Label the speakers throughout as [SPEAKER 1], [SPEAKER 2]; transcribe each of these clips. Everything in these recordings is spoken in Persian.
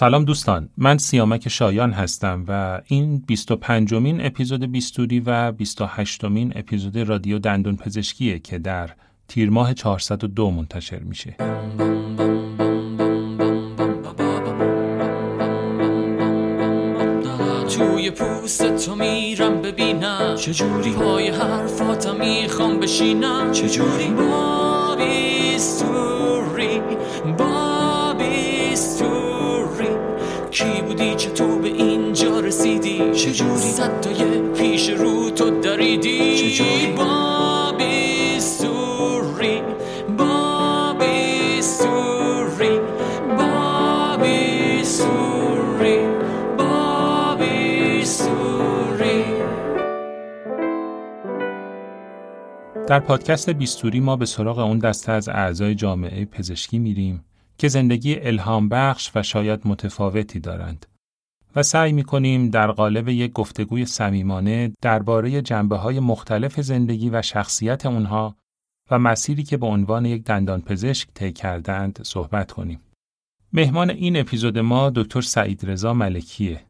[SPEAKER 1] سلام دوستان من سیامک شایان هستم و این 25 مین اپیزود بیستوری و 28 مین اپیزود رادیو دندون پزشکیه که در تیر ماه 402 منتشر میشه. توی پوست تو میرم ببینم. چجوری پای حرفاتم می‌خوام بشینم. چجوری با بیستوری. کی بودی؟ چطور به اینجا رسیدی؟ چجوری؟ صدای پیش رو تو دریدی؟ چجوری؟ با بیستوری با بیستوری با بیستوری با بیستوری در پادکست بیستوری ما به سراغ اون دسته از اعضای جامعه پزشکی میریم. که زندگی الهام بخش و شاید متفاوتی دارند و سعی می کنیم در قالب یک گفتگوی صمیمانه درباره جنبه های مختلف زندگی و شخصیت اونها و مسیری که به عنوان یک دندان پزشک طی کردند صحبت کنیم. مهمان این اپیزود ما دکتر سعید رضا ملکیه.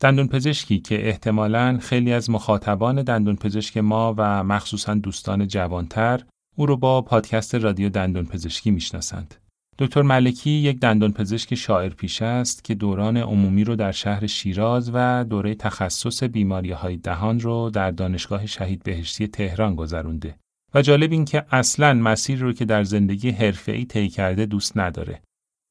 [SPEAKER 1] دندون پزشکی که احتمالاً خیلی از مخاطبان دندون پزشک ما و مخصوصا دوستان جوانتر او رو با پادکست رادیو دندون پزشکی می‌شناسند. دکتر ملکی یک دندان پزشک شاعر پیش است که دوران عمومی رو در شهر شیراز و دوره تخصص بیماری های دهان رو در دانشگاه شهید بهشتی تهران گذرونده. و جالب این که اصلا مسیر رو که در زندگی حرفه‌ای طی کرده دوست نداره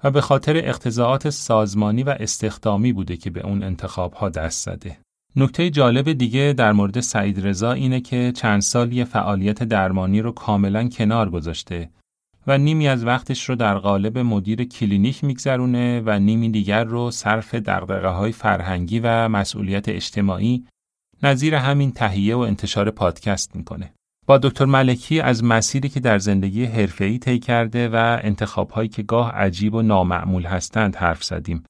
[SPEAKER 1] و به خاطر اقتضاعات سازمانی و استخدامی بوده که به اون انتخاب ها دست زده. نکته جالب دیگه در مورد سعید رضا اینه که چند سالی فعالیت درمانی رو کاملا کنار گذاشته و نیمی از وقتش رو در قالب مدیر کلینیک میگذرونه و نیمی دیگر رو صرف دقدقه های فرهنگی و مسئولیت اجتماعی نظیر همین تهیه و انتشار پادکست می‌کنه. با دکتر ملکی از مسیری که در زندگی حرفه‌ای طی کرده و انتخابهایی که گاه عجیب و نامعمول هستند حرف زدیم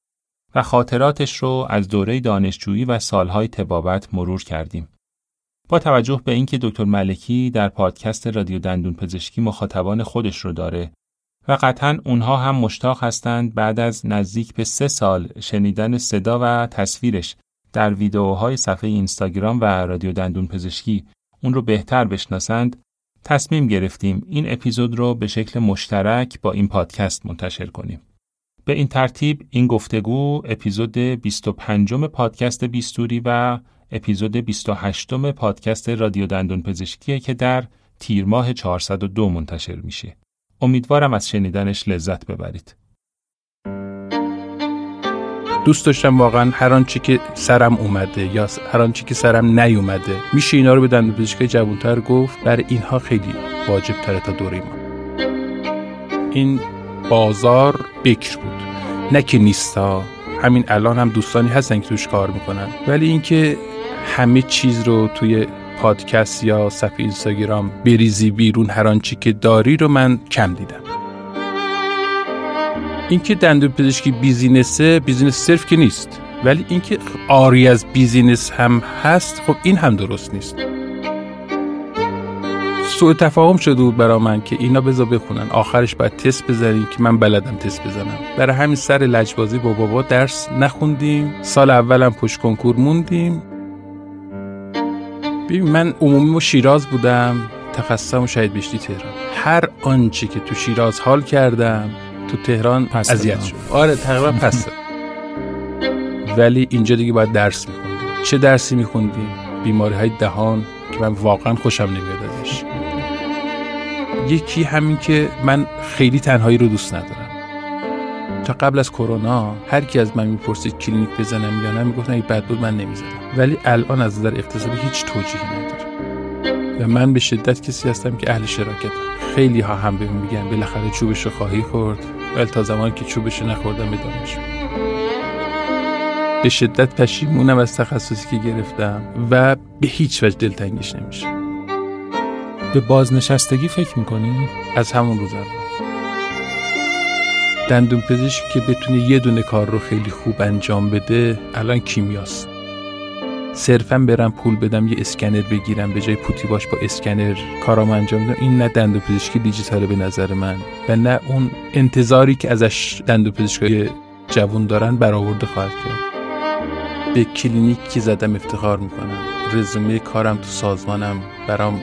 [SPEAKER 1] و خاطراتش رو از دوره دانشجویی و سالهای تبابت مرور کردیم. با توجه به اینکه دکتر ملکی در پادکست رادیو دندون پزشکی مخاطبان خودش رو داره و قطعا اونها هم مشتاق هستند بعد از نزدیک به سه سال شنیدن صدا و تصویرش در ویدیوهای صفحه اینستاگرام و رادیو دندون پزشکی اون رو بهتر بشناسند تصمیم گرفتیم این اپیزود رو به شکل مشترک با این پادکست منتشر کنیم. به این ترتیب این گفتگو اپیزود 25 پادکست بیستوری و اپیزود 28 پادکست رادیو دندون پزشکیه که در تیر ماه 402 منتشر میشه. امیدوارم از شنیدنش لذت ببرید.
[SPEAKER 2] دوست داشتم واقعا هر آنچه که سرم اومده یا هر آنچه که سرم نیومده میشه اینا رو به دندون پزشکی جوانتر گفت برای اینها خیلی واجب تره تا دوره ما این بازار بکر بود نه که نیستا همین الان هم دوستانی هستن که توش کار می‌کنن ولی اینکه همه چیز رو توی پادکست یا صفحه اینستاگرام بریزی بیرون. هر آنچه که داری رو من کم دیدم. اینکه دندون پزشکی business ه business صرف که نیست. ولی اینکه عاری از business هم هست خب این هم درست نیست. سوء تفاهم شده بود برا من که اینا بذار بخونن. آخرش باید تست بزنیم که من بلدم تست بزنم. برای همین سر لجبازی با بابا درس نخوندیم. سال اولم پشت کنکور موندیم. ببین من عمومی و شیراز بودم تخصصم و شهید بشتی تهران. هر آنچه که تو شیراز حال کردم تو تهران اذیت شد. آره تقریبا پس ولی اینجا دیگه باید درس میخوندیم. چه درسی میخوندیم؟ بیماری های دهان که من واقعا خوشم نمیاد ازش. یکی همین که من خیلی تنهایی رو دوست ندارم. تا قبل از کرونا هر کی از من می‌پرسید کلینیک بزنم یا نه می‌گفتن اگه بد بود من نمی‌زنم. ولی الان از نظر اقتصادی هیچ توجیهی نداره. و من به شدت کسی هستم که اهل شراکتم خیلی ها هم بهم میگن بالاخره چوبش رو خواهی خورد. ولی تا زمانی که چوبش رو نخوردم ادامهش به شدت پشیمونم از تخصصی که گرفتم و به هیچ وجه دلتنگش نمیشه.
[SPEAKER 1] به بازنشستگی فکر می‌کنی؟
[SPEAKER 2] از همون روز اول. دندون پزشکی که بتونه یه دونه کار رو خیلی خوب انجام بده الان کیمیاست. صرفا برم پول بدم یه اسکنر بگیرم به جای پوتی باش با اسکنر کارام انجام بدم. این نه دندون پزشکی دیجیتاله به نظر من و نه اون انتظاری که ازش دندون پزشکی جوون دارن برآورده خواهد کرد. به کلینیک که زدم افتخار می‌کنم. رزومه کارم تو سازمانم برام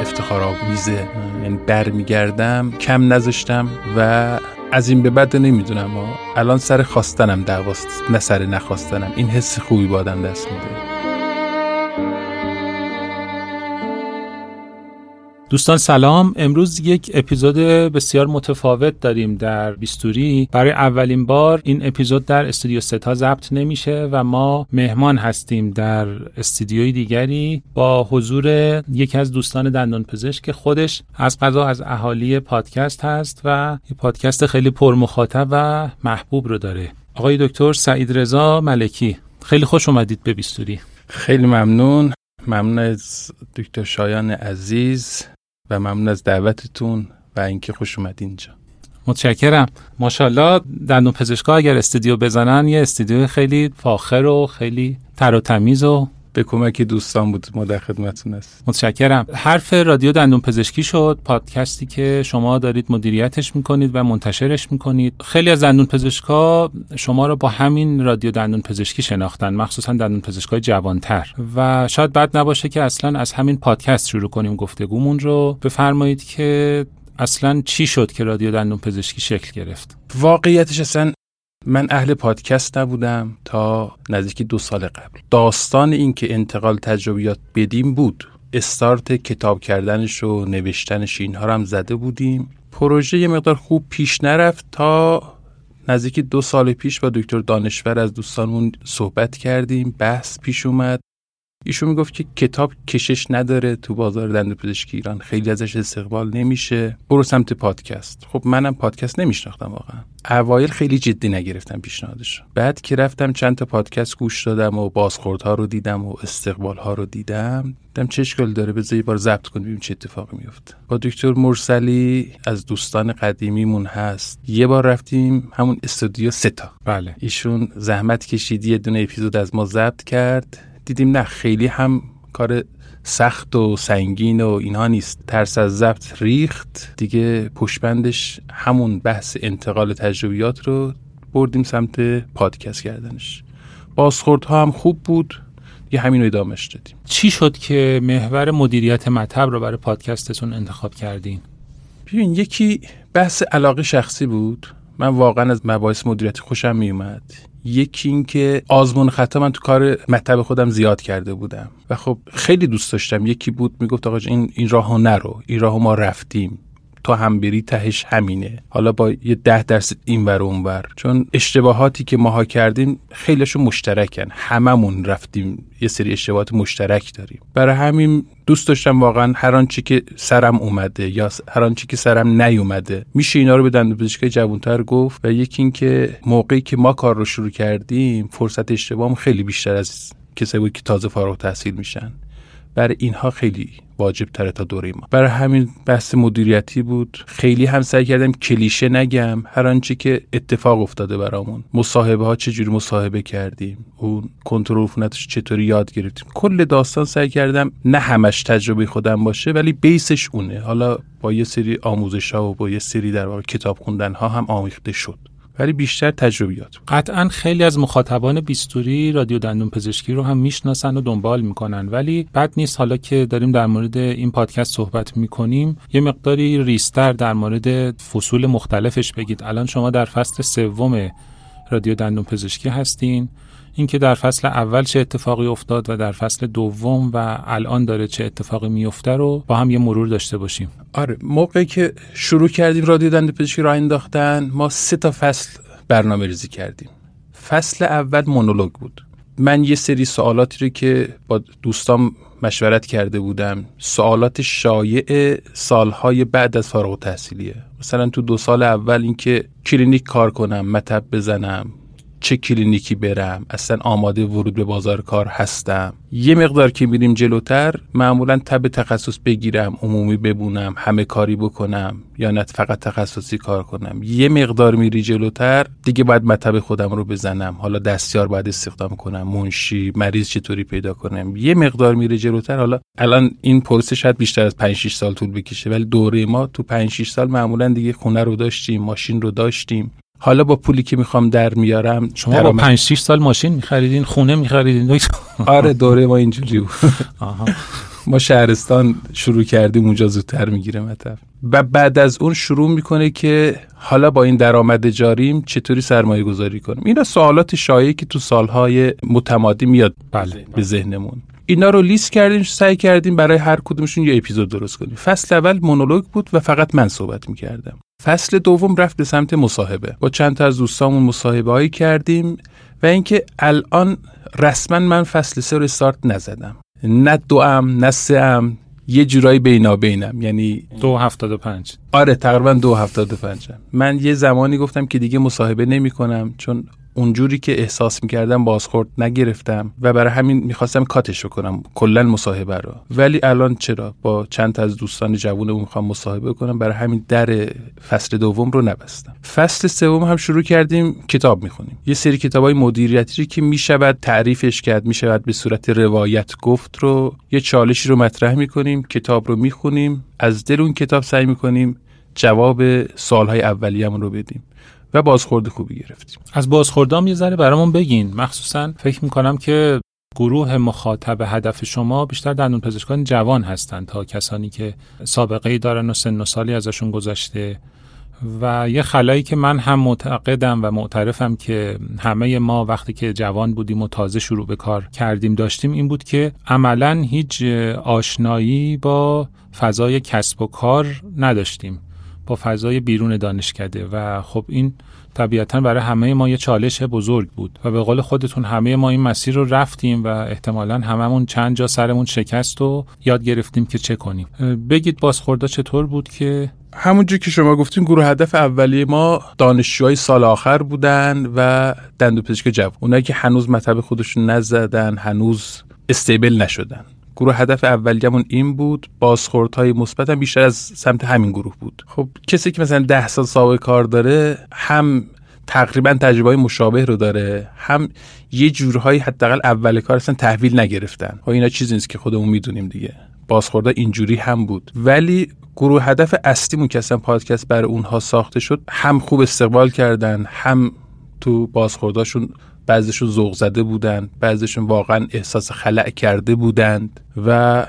[SPEAKER 2] افتخار آمیزه یعنی برمیگردم کم نذاشتم و از این به بعد نمی‌دونم الان سر خواستنم دعواست نه سر نخواستنم. این حس خوبی با آدم دست میده.
[SPEAKER 1] دوستان سلام. امروز یک اپیزود بسیار متفاوت داریم در بیستوری. برای اولین بار این اپیزود در استودیو ستا ضبط نمیشه و ما مهمان هستیم در استودیوی دیگری با حضور یکی از دوستان دندان پزشک که خودش از قضا از اهالی پادکست هست و یه پادکست خیلی پرمخاطب و محبوب رو داره. آقای دکتر سعید رضا ملکی خیلی خوش اومدید به بیستوری.
[SPEAKER 2] خیلی ممنون. ممنون از دکتر شایان عزیز. و ممنون از دعوتتون و اینکه خوش اومد اینجا.
[SPEAKER 1] متشکرم. ماشاءالله دندون پزشکا اگر استودیو بزنن یه استودیو خیلی فاخر و خیلی تر و تمیز و
[SPEAKER 2] به کمک دوستان بود ما در خدمتتون است
[SPEAKER 1] متشکرم. حرف رادیو دندون پزشکی شد. پادکستی که شما دارید مدیریتش می‌کنید و منتشرش می‌کنید. خیلی از دندون پزشکا شما رو با همین رادیو دندون پزشکی شناختن مخصوصا دندون پزشکای جوانتر. و شاید بد نباشه که اصلا از همین پادکست شروع کنیم گفتگومون رو. بفرمایید که اصلا چی شد که رادیو دندون پزشکی شکل گرفت؟
[SPEAKER 2] واقعیتش اصلا من اهل پادکست نبودم تا نزدیک دو سال قبل. داستان این که انتقال تجربیات بدیم بود. استارت کتاب کردنش و نوشتنش اینها رو هم زده بودیم. پروژه یه مقدار خوب پیش نرفت تا نزدیک دو سال پیش با دکتر دانشور از دوستانمون صحبت کردیم. بحث پیش اومد. ایشون می‌گفت که کتاب کشش نداره تو بازار دندون پزشکی ایران. خیلی ازش استقبال نمیشه. برو سمت پادکست. خب منم پادکست نمیشناختم واقعا. اوایل خیلی جدی نگرفتم پیشنهادش بعد که رفتم چند تا پادکست گوش دادم و بازخوردها رو دیدم و استقبال ها رو دیدم دیدم چه اشکال داره؟ بذار یه بار ضبط کنیم ببینیم چه اتفاقی میفته با دکتر مرسلی از دوستان قدیمیمون هست. یه بار رفتیم همون استودیو ستا
[SPEAKER 1] بله.
[SPEAKER 2] ایشون زحمت کشید یه دونه اپیزود از ما ضبط کرد. دیدیم نه خیلی هم کار سخت و سنگین و اینها نیست. ترس از ضبط ریخت. دیگه پشبندش همون بحث انتقال تجربیات رو بردیم سمت پادکست کردنش. بازخوردها هم خوب بود. یه همین رو ادامهش دادیم.
[SPEAKER 1] چی شد که محور مدیریت مطب رو برای پادکستتون انتخاب کردین؟
[SPEAKER 2] ببین یکی بحث علاقه شخصی بود. من واقعا از مباحث مدیریتی خوشم میومد. یکی اینکه آزمون خطا من تو کار مطب خودم زیاد کرده بودم. و خب خیلی دوست داشتم. یکی بود می‌گفت آقا این این راهو نرو. این راهو ما رفتیم. تو هم بری تهش همینه. حالا با یه ده درصد این ور اون ور. چون اشتباهاتی که ماها کردیم خیلیشون مشترکن. هممون رفتیم یه سری اشتباهات مشترک داریم. برای همین دوست داشتم واقعا هر آنچه که سرم اومده یا هر آنچه که سرم نیومده میشه اینا رو به پزشکی جوانتر گفت و یکی اینکه موقعی که ما کار رو شروع کردیم فرصت اشتباهم خیلی بیشتر از کسایی بود که تازه فارغ تحصیل میشن. برای اینها خیلی واجب تره تا دوره ما. برای همین بحث مدیریتی بود. خیلی هم سعی کردم کلیشه نگم. هر آنچه که اتفاق افتاده برامون. مصاحبه ها چجوری مصاحبه کردیم؟ اون کنترل عفونتش چطوری یاد گرفتیم؟ کل داستان سعی کردم نه همش تجربه خودم باشه ولی بیسش اونه. حالا با یه سری آموزش ها و با یه سری در واقع کتاب خوندن ها هم آمیخته شد. ولی بیشتر تجربیات
[SPEAKER 1] قطعا خیلی از مخاطبان بیستوری رادیو دندون پزشکی رو هم می‌شناسن و دنبال می‌کنن. ولی بد نیست حالا که داریم در مورد این پادکست صحبت می‌کنیم یه مقداری ریستر در مورد فصول مختلفش بگید. الان شما در فصل سوم رادیو دندون پزشکی هستین. اینکه در فصل اول چه اتفاقی افتاد و در فصل دوم و الان داره چه اتفاقی میفته رو با هم یه مرور داشته باشیم.
[SPEAKER 2] آره موقعی که شروع کردیم رادیو دندون پزشکی را انداختن ما سه تا فصل برنامه ریزی کردیم. فصل اول مونولوگ بود. من یه سری سوالاتی رو که با دوستان مشورت کرده بودم سوالات شایع سالهای بعد از فارغ تحصیلیه مثلا تو دو سال اول اینکه کلینیک کار کنم مطب بزنم چه کلینیکی برم؟ اصلا آماده ورود به بازار کار هستم. یه مقدار که میریم جلوتر معمولا تب تخصص بگیرم عمومی بمونم همه کاری بکنم یا نه فقط تخصصی کار کنم. یه مقدار میری جلوتر دیگه باید مطب خودم رو بزنم. حالا دستیار باید استخدام کنم منشی مریض چطوری پیدا کنم. یه مقدار میره جلوتر حالا الان این پروسه شاید بیشتر از 5 6 سال طول بکشه ولی دوره ما تو 5 6 سال معمولا دیگه خونه رو داشتیم ماشین رو داشتیم. حالا با پولی که می‌خوام در میارم
[SPEAKER 1] شما با 5 6 سال ماشین میخریدین خونه میخریدین
[SPEAKER 2] آره دوره ما اینجوری بود. ما شهرستان شروع کردیم اونجا زودتر می‌گیره مطب و بعد از اون شروع می‌کنه که حالا با این درآمد جاریم چطوری سرمایه گذاری کنیم. اینا سوالات شایعی که تو سالهای متمادی میاد بله. به ذهنمون. اینا رو لیست کردیم سعی کردیم برای هر کدومشون یه اپیزود درست کنیم. فصل اول مونولوگ بود و فقط من صحبت می‌کردم. فصل دوم رفت به سمت مصاحبه. با چند تا از دوستامون مصاحبه هایی کردیم و اینکه الان رسما من فصل سه رو استارت نزدم. نه دو ام نه سه ام یه جورایی بینا بینم یعنی
[SPEAKER 1] دو هفتاد و پنج.
[SPEAKER 2] آره تقریبا دو هفتاد و پنج. من یه زمانی گفتم که دیگه مصاحبه نمی کنم چون اونجوری که احساس می‌کردم بازخورد نگرفتم و برای همین می‌خواستم کاتش کنم کلا مصاحبه رو. ولی الان چرا؟ با چند از دوستان جوون می‌خوام مصاحبه کنم برای همین در فصل دوم رو نبستم. فصل سوم هم شروع کردیم کتاب می‌خونیم. یه سری کتاب های مدیریتی که می‌شود تعریفش کرد می‌شود به صورت روایت گفت رو یه چالشی رو مطرح می‌کنیم کتاب رو می‌خونیم از دل اون کتاب سعی می‌کنیم جواب سالهای اولیه‌مون رو بدیم. و بازخورد خوبی گرفتیم.
[SPEAKER 1] از بازخوردام یه ذره برامون بگین. مخصوصا فکر می‌کنم که گروه مخاطب هدف شما بیشتر دندون پزشکان جوان هستند تا کسانی که سابقه ای دارن و سن و سالی ازشون گذشته. و یه خلایی که من هم معتقدم و معترفم که همه ما وقتی که جوان بودیم و تازه شروع به کار کردیم داشتیم این بود که عملا هیچ آشنایی با فضای کسب و کار نداشتیم. با فضای بیرون دانشکده و خب این طبیعتا برای همه ما یه چالش بزرگ بود و به قول خودتون همه ما این مسیر رو رفتیم و احتمالا هممون چند جا سرمون شکست و یاد گرفتیم که چه کنیم. بگید بازخورده چطور بود که
[SPEAKER 2] همونجور که شما گفتین گروه هدف اولیه ما دانشجوهای سال آخر بودن و دندوپزشک جوان. اونایی که هنوز مطب خودشون نزدن هنوز استیبل نشدن. گروه هدف اولیه‌مون این بود بازخوردهای مثبت بیشتر از سمت همین گروه بود. خب کسی که مثلا ده سال سابقه کار داره هم تقریبا تجربه مشابه رو داره هم یه جورهایی حداقل اول کار اصلا تحویل نگرفتن. خب اینا چیزی نیست که خودمون می‌دونیم دیگه. بازخورده اینجوری هم بود. ولی گروه هدف اصلیمون که اصلا پادکست برای اونها ساخته شد هم خوب استقبال کردن هم تو بازخورداشون بعضیشون ذوق زده بودند بعضیشون واقعا احساس خلع کرده بودند و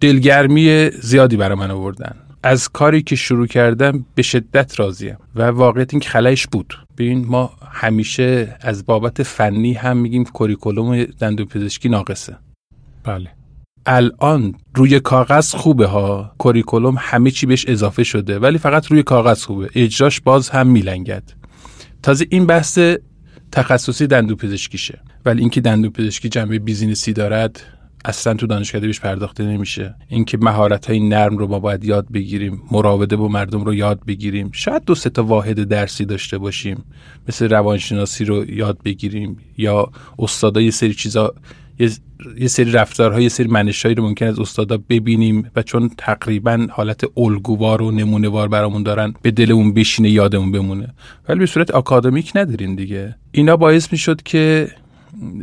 [SPEAKER 2] دلگرمی زیادی برای من آوردن. از کاری که شروع کردم به شدت راضیم و واقعیت این که خلایش بود. ببین ما همیشه از بابت فنی هم میگیم کوریکولوم پزشکی ناقصه.
[SPEAKER 1] بله.
[SPEAKER 2] الان روی کاغذ خوبه ها curriculum همه چی بهش اضافه شده ولی فقط روی کاغذ خوبه. اجراش باز هم میلنگد. تازه این بحث تخصصی دندون پزشکیشه. ولی اینکه دندون پزشکی جنبه business ی دارد اصلا تو دانشکده بهش پرداخته نمیشه. اینکه مهارت های نرم رو ما باید یاد بگیریم مراوده با مردم رو یاد بگیریم. شاید دو سه تا واحد درسی داشته باشیم. مثل روانشناسی رو یاد بگیریم یا استادا یه سری چیزا یه, سری رفتارها یه سری منشایی رو ممکن از استادا ببینیم و چون تقریبا حالت الگووار و نمونهوار برامون دارن به دلمون بشینه یادمون بمونه. ولی به صورت آکادمیک ندارین دیگه. اینا باعث می‌شد که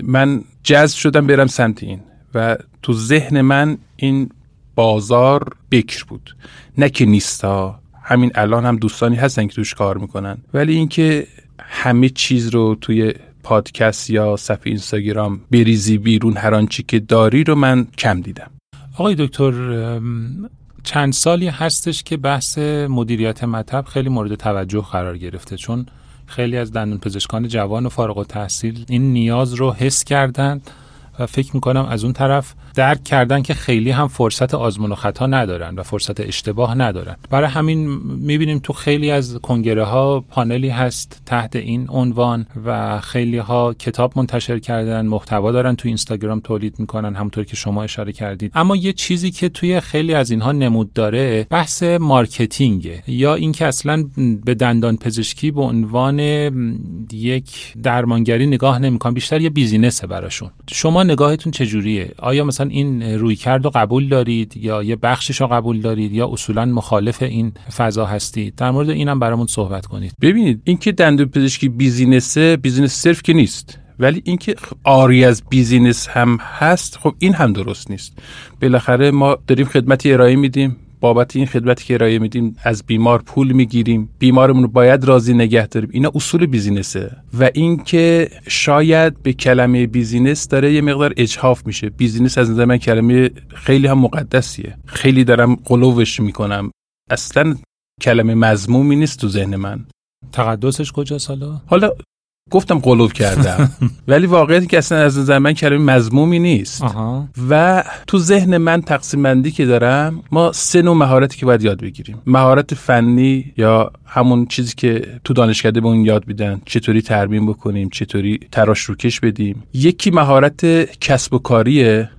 [SPEAKER 2] من جذب شدم برم سمت این و تو ذهن من این بازار بکر بود. نه که نیستا همین الان هم دوستانی هستن که توش کار می‌کنن. ولی اینکه همه چیز رو توی پادکست یا صفحه اینستاگرام بریزی بیرون هر آنچه که داری رو من کم دیدم.
[SPEAKER 1] آقای دکتر چند سالی هستش که بحث مدیریت مطب خیلی مورد توجه قرار گرفته چون خیلی از دندون پزشکان جوان و فارغ و تحصیل این نیاز رو حس کردند. و فکر می‌کنم از اون طرف درک کردن که خیلی هم فرصت آزمون و خطا ندارن و فرصت اشتباه ندارن. برای همین می‌بینیم تو خیلی از کنگره ها پانلی هست تحت این عنوان و خیلی ها کتاب منتشر کردن محتوا دارن تو اینستاگرام تولید می‌کنن همونطور که شما اشاره کردید. اما یه چیزی که توی خیلی از اینها نمود داره بحث مارکتینگه یا اینکه اصلا به دندان پزشکی به عنوان یک درمانگری نگاه نمی‌کنن بیشتر یه بیزینسه براشون. شما نگاهتون چجوریه؟ آیا مثلا این روی کرد و قبول دارید یا یه بخشش رو قبول دارید یا اصولا مخالف این فضا هستید؟ در مورد اینم برامون صحبت کنید.
[SPEAKER 2] ببینید اینکه دندون پزشکی business ه business صرف که نیست. ولی اینکه عاری از business هم هست خب این هم درست نیست. بالاخره ما داریم خدمتی ارائه میدیم. بابت این خدمتی که ارائه میدیم از بیمار پول می‌گیریم. بیمارمون رو باید راضی نگه داریم. اینا اصول business ه. و اینکه شاید به کلمه business داره یه مقدار اجحاف میشه. business از نظر من کلمه خیلی هم مقدسیه. خیلی دارم غلوش می‌کنم. اصلا کلمه مضمومی نیست تو ذهن من.
[SPEAKER 1] تقدسش کجاست حالا؟
[SPEAKER 2] حالا گفتم قلوب کردم. ولی واقعیتی که اصلا از نظر من کلمه مضمومی نیست. و تو ذهن من تقسیم بندی که دارم ما سه نوع مهارتی که باید یاد بگیریم. مهارت فنی یا همون چیزی که تو دانشکده به اون یاد میدن چطوری ترمیم بکنیم چطوری تراش روکش بدیم. یکی مهارت کسب و کاریه.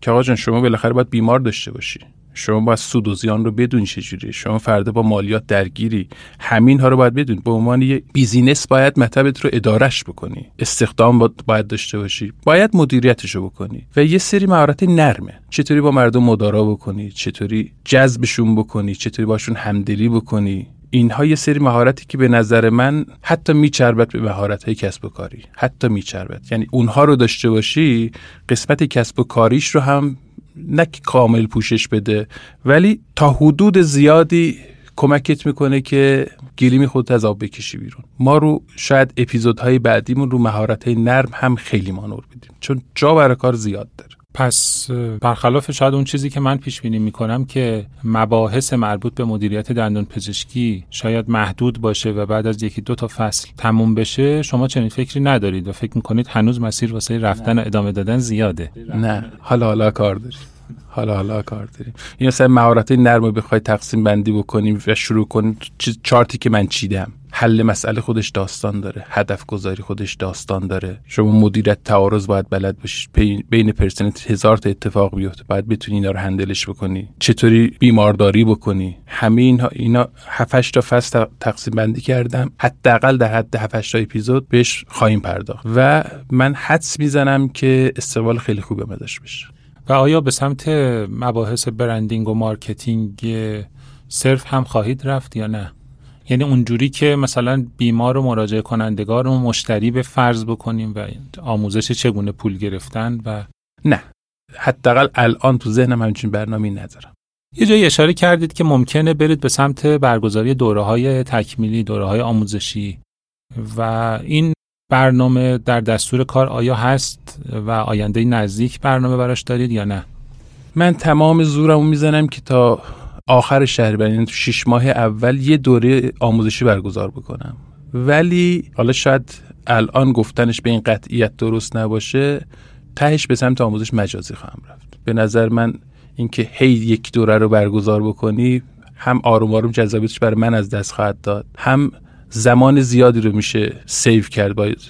[SPEAKER 2] که آقا جان شما بالاخره باید بیمار داشته باشی. شما باید سود و زیان رو بدونی چجوریه شما فردا با مالیات درگیری. همین ها رو باید بدون. به عنوان یه بیزینس باید مطبت رو ادارش بکنی. استخدام باید داشته باشی. باید مدیریتش رو بکنی. و یه سری مهارت نرمه. چطوری با مردم مدارا بکنی؟ چطوری جذبشون بکنی؟ چطوری باشون همدلی بکنی؟ اینها یه سری مهارتی که به نظر من حتی میچربت به مهارت های کسب و کاری. حتی میچربت یعنی اونها رو داشته باشی قسمت کسب و کاریش رو هم نه کامل پوشش بده ولی تا حدود زیادی کمکت می‌کنه که گلیمی خودت از آب بکشی بیرون. ما رو شاید اپیزودهای بعدیمون رو مهارت نرم هم خیلی مانور بدیم چون جا برای کار زیاد داره.
[SPEAKER 1] پس برخلاف شاید اون چیزی که من پیش بینی می‌کنم که مباحث مربوط به مدیریت دندون پزشکی شاید محدود باشه و بعد از یکی دو تا فصل تموم بشه شما چنین فکری ندارید و فکر می‌کنید هنوز مسیر واسه رفتن و ادامه دادن زیاده.
[SPEAKER 2] نه. حالا حالا کار داریم. حالا حالا کار داریم. این مثلا مهارت نرم رو بخوای تقسیم بندی بکنیم و شروع کنیم چارتی که من چیدم. حل مسئله خودش داستان داره هدف گذاری خودش داستان داره. شما مدیریت تعارض باید بلد باشید بین پرسنت هزار تا اتفاق بیفته باید بتونی اینا رو هندلش بکنی. چطوری بیمارداری بکنی؟ همه اینها اینا 7 تا فصل تقسیم بندی کردم. حداقل در حد 7 تا اپیزود بهش خواهیم پرداخت. و من حدس می‌زنم که استقبال خیلی خوبی ازش بشه.
[SPEAKER 1] و آیا به سمت مباحث branding و marketing صرف هم خواهید رفت یا نه؟ یعنی اونجوری که مثلا بیمار و مراجعه کنندگار رو مشتری به فرض بکنیم و آموزش چگونه پول گرفتن و
[SPEAKER 2] نه حداقل الان تو ذهنم همچین برنامه ندارم.
[SPEAKER 1] یه جایی اشاره کردید که ممکنه برید به سمت برگزاری دوره های تکمیلی دوره های آموزشی و این برنامه در دستور کار آیا هست و آینده نزدیک برنامه براش دارید یا نه؟
[SPEAKER 2] من تمام زورمو می‌زنم که تا آخر شهر یعنی تو شیش ماه اول یه دوره آموزشی برگزار بکنم. ولی حالا شاید الان گفتنش به این قطعیت درست نباشه تهش به سمت آموزش مجازی خواهم رفت. به نظر من اینکه هی یک دوره رو برگزار بکنی هم آروم آروم جذابیتش برای من از دست خواهد داد هم زمان زیادی رو میشه سیو کرد باید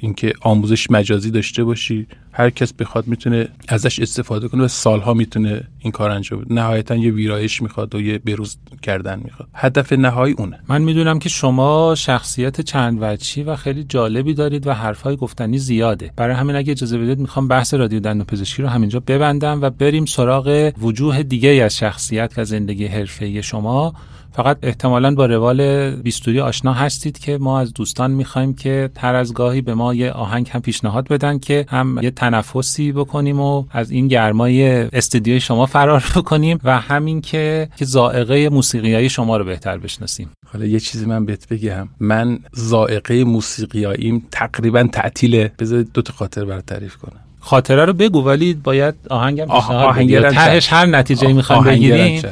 [SPEAKER 2] اینکه آموزش مجازی داشته باشی. هر کس بخواد می‌تونه ازش استفاده کنه و سالها می‌تونه این کار انجام بده. نهایتا یه ویرایش می‌خواد و یه بروز کردن می‌خواد. هدف نهایی اونه.
[SPEAKER 1] من می‌دونم که شما شخصیت چند وجهی و خیلی جالبی دارید و حرفهای گفتنی زیاده. برای همین اگه اجازه بدید می‌خوام بحث رادیو دندون پزشکی رو همینجا ببندم و بریم سراغ وجوه دیگه از شخصیت و زندگی حرفه‌ای شما. فقط احتمالا با روال بیستوری آشنا هستید که ما از دوستان می‌خوایم که هر از گاهی به ما یه آهنگ هم پیشنهاد بدن که هم یه تنفسی بکنیم و از این گرمای استودیوی شما فرار بکنیم و همین که که ذائقه موسیقیایی شما رو بهتر بشناسیم.
[SPEAKER 2] حالا یه چیزی من بهت بگم. من ذائقه موسیقیاییم تقریبا تعطیله. بذار دو تا خاطر برات تعریف کنم.
[SPEAKER 1] خاطره رو بگو ولی باید آهنگم پیشنهاد تهش هر نتیجه می‌خوام بگیریم.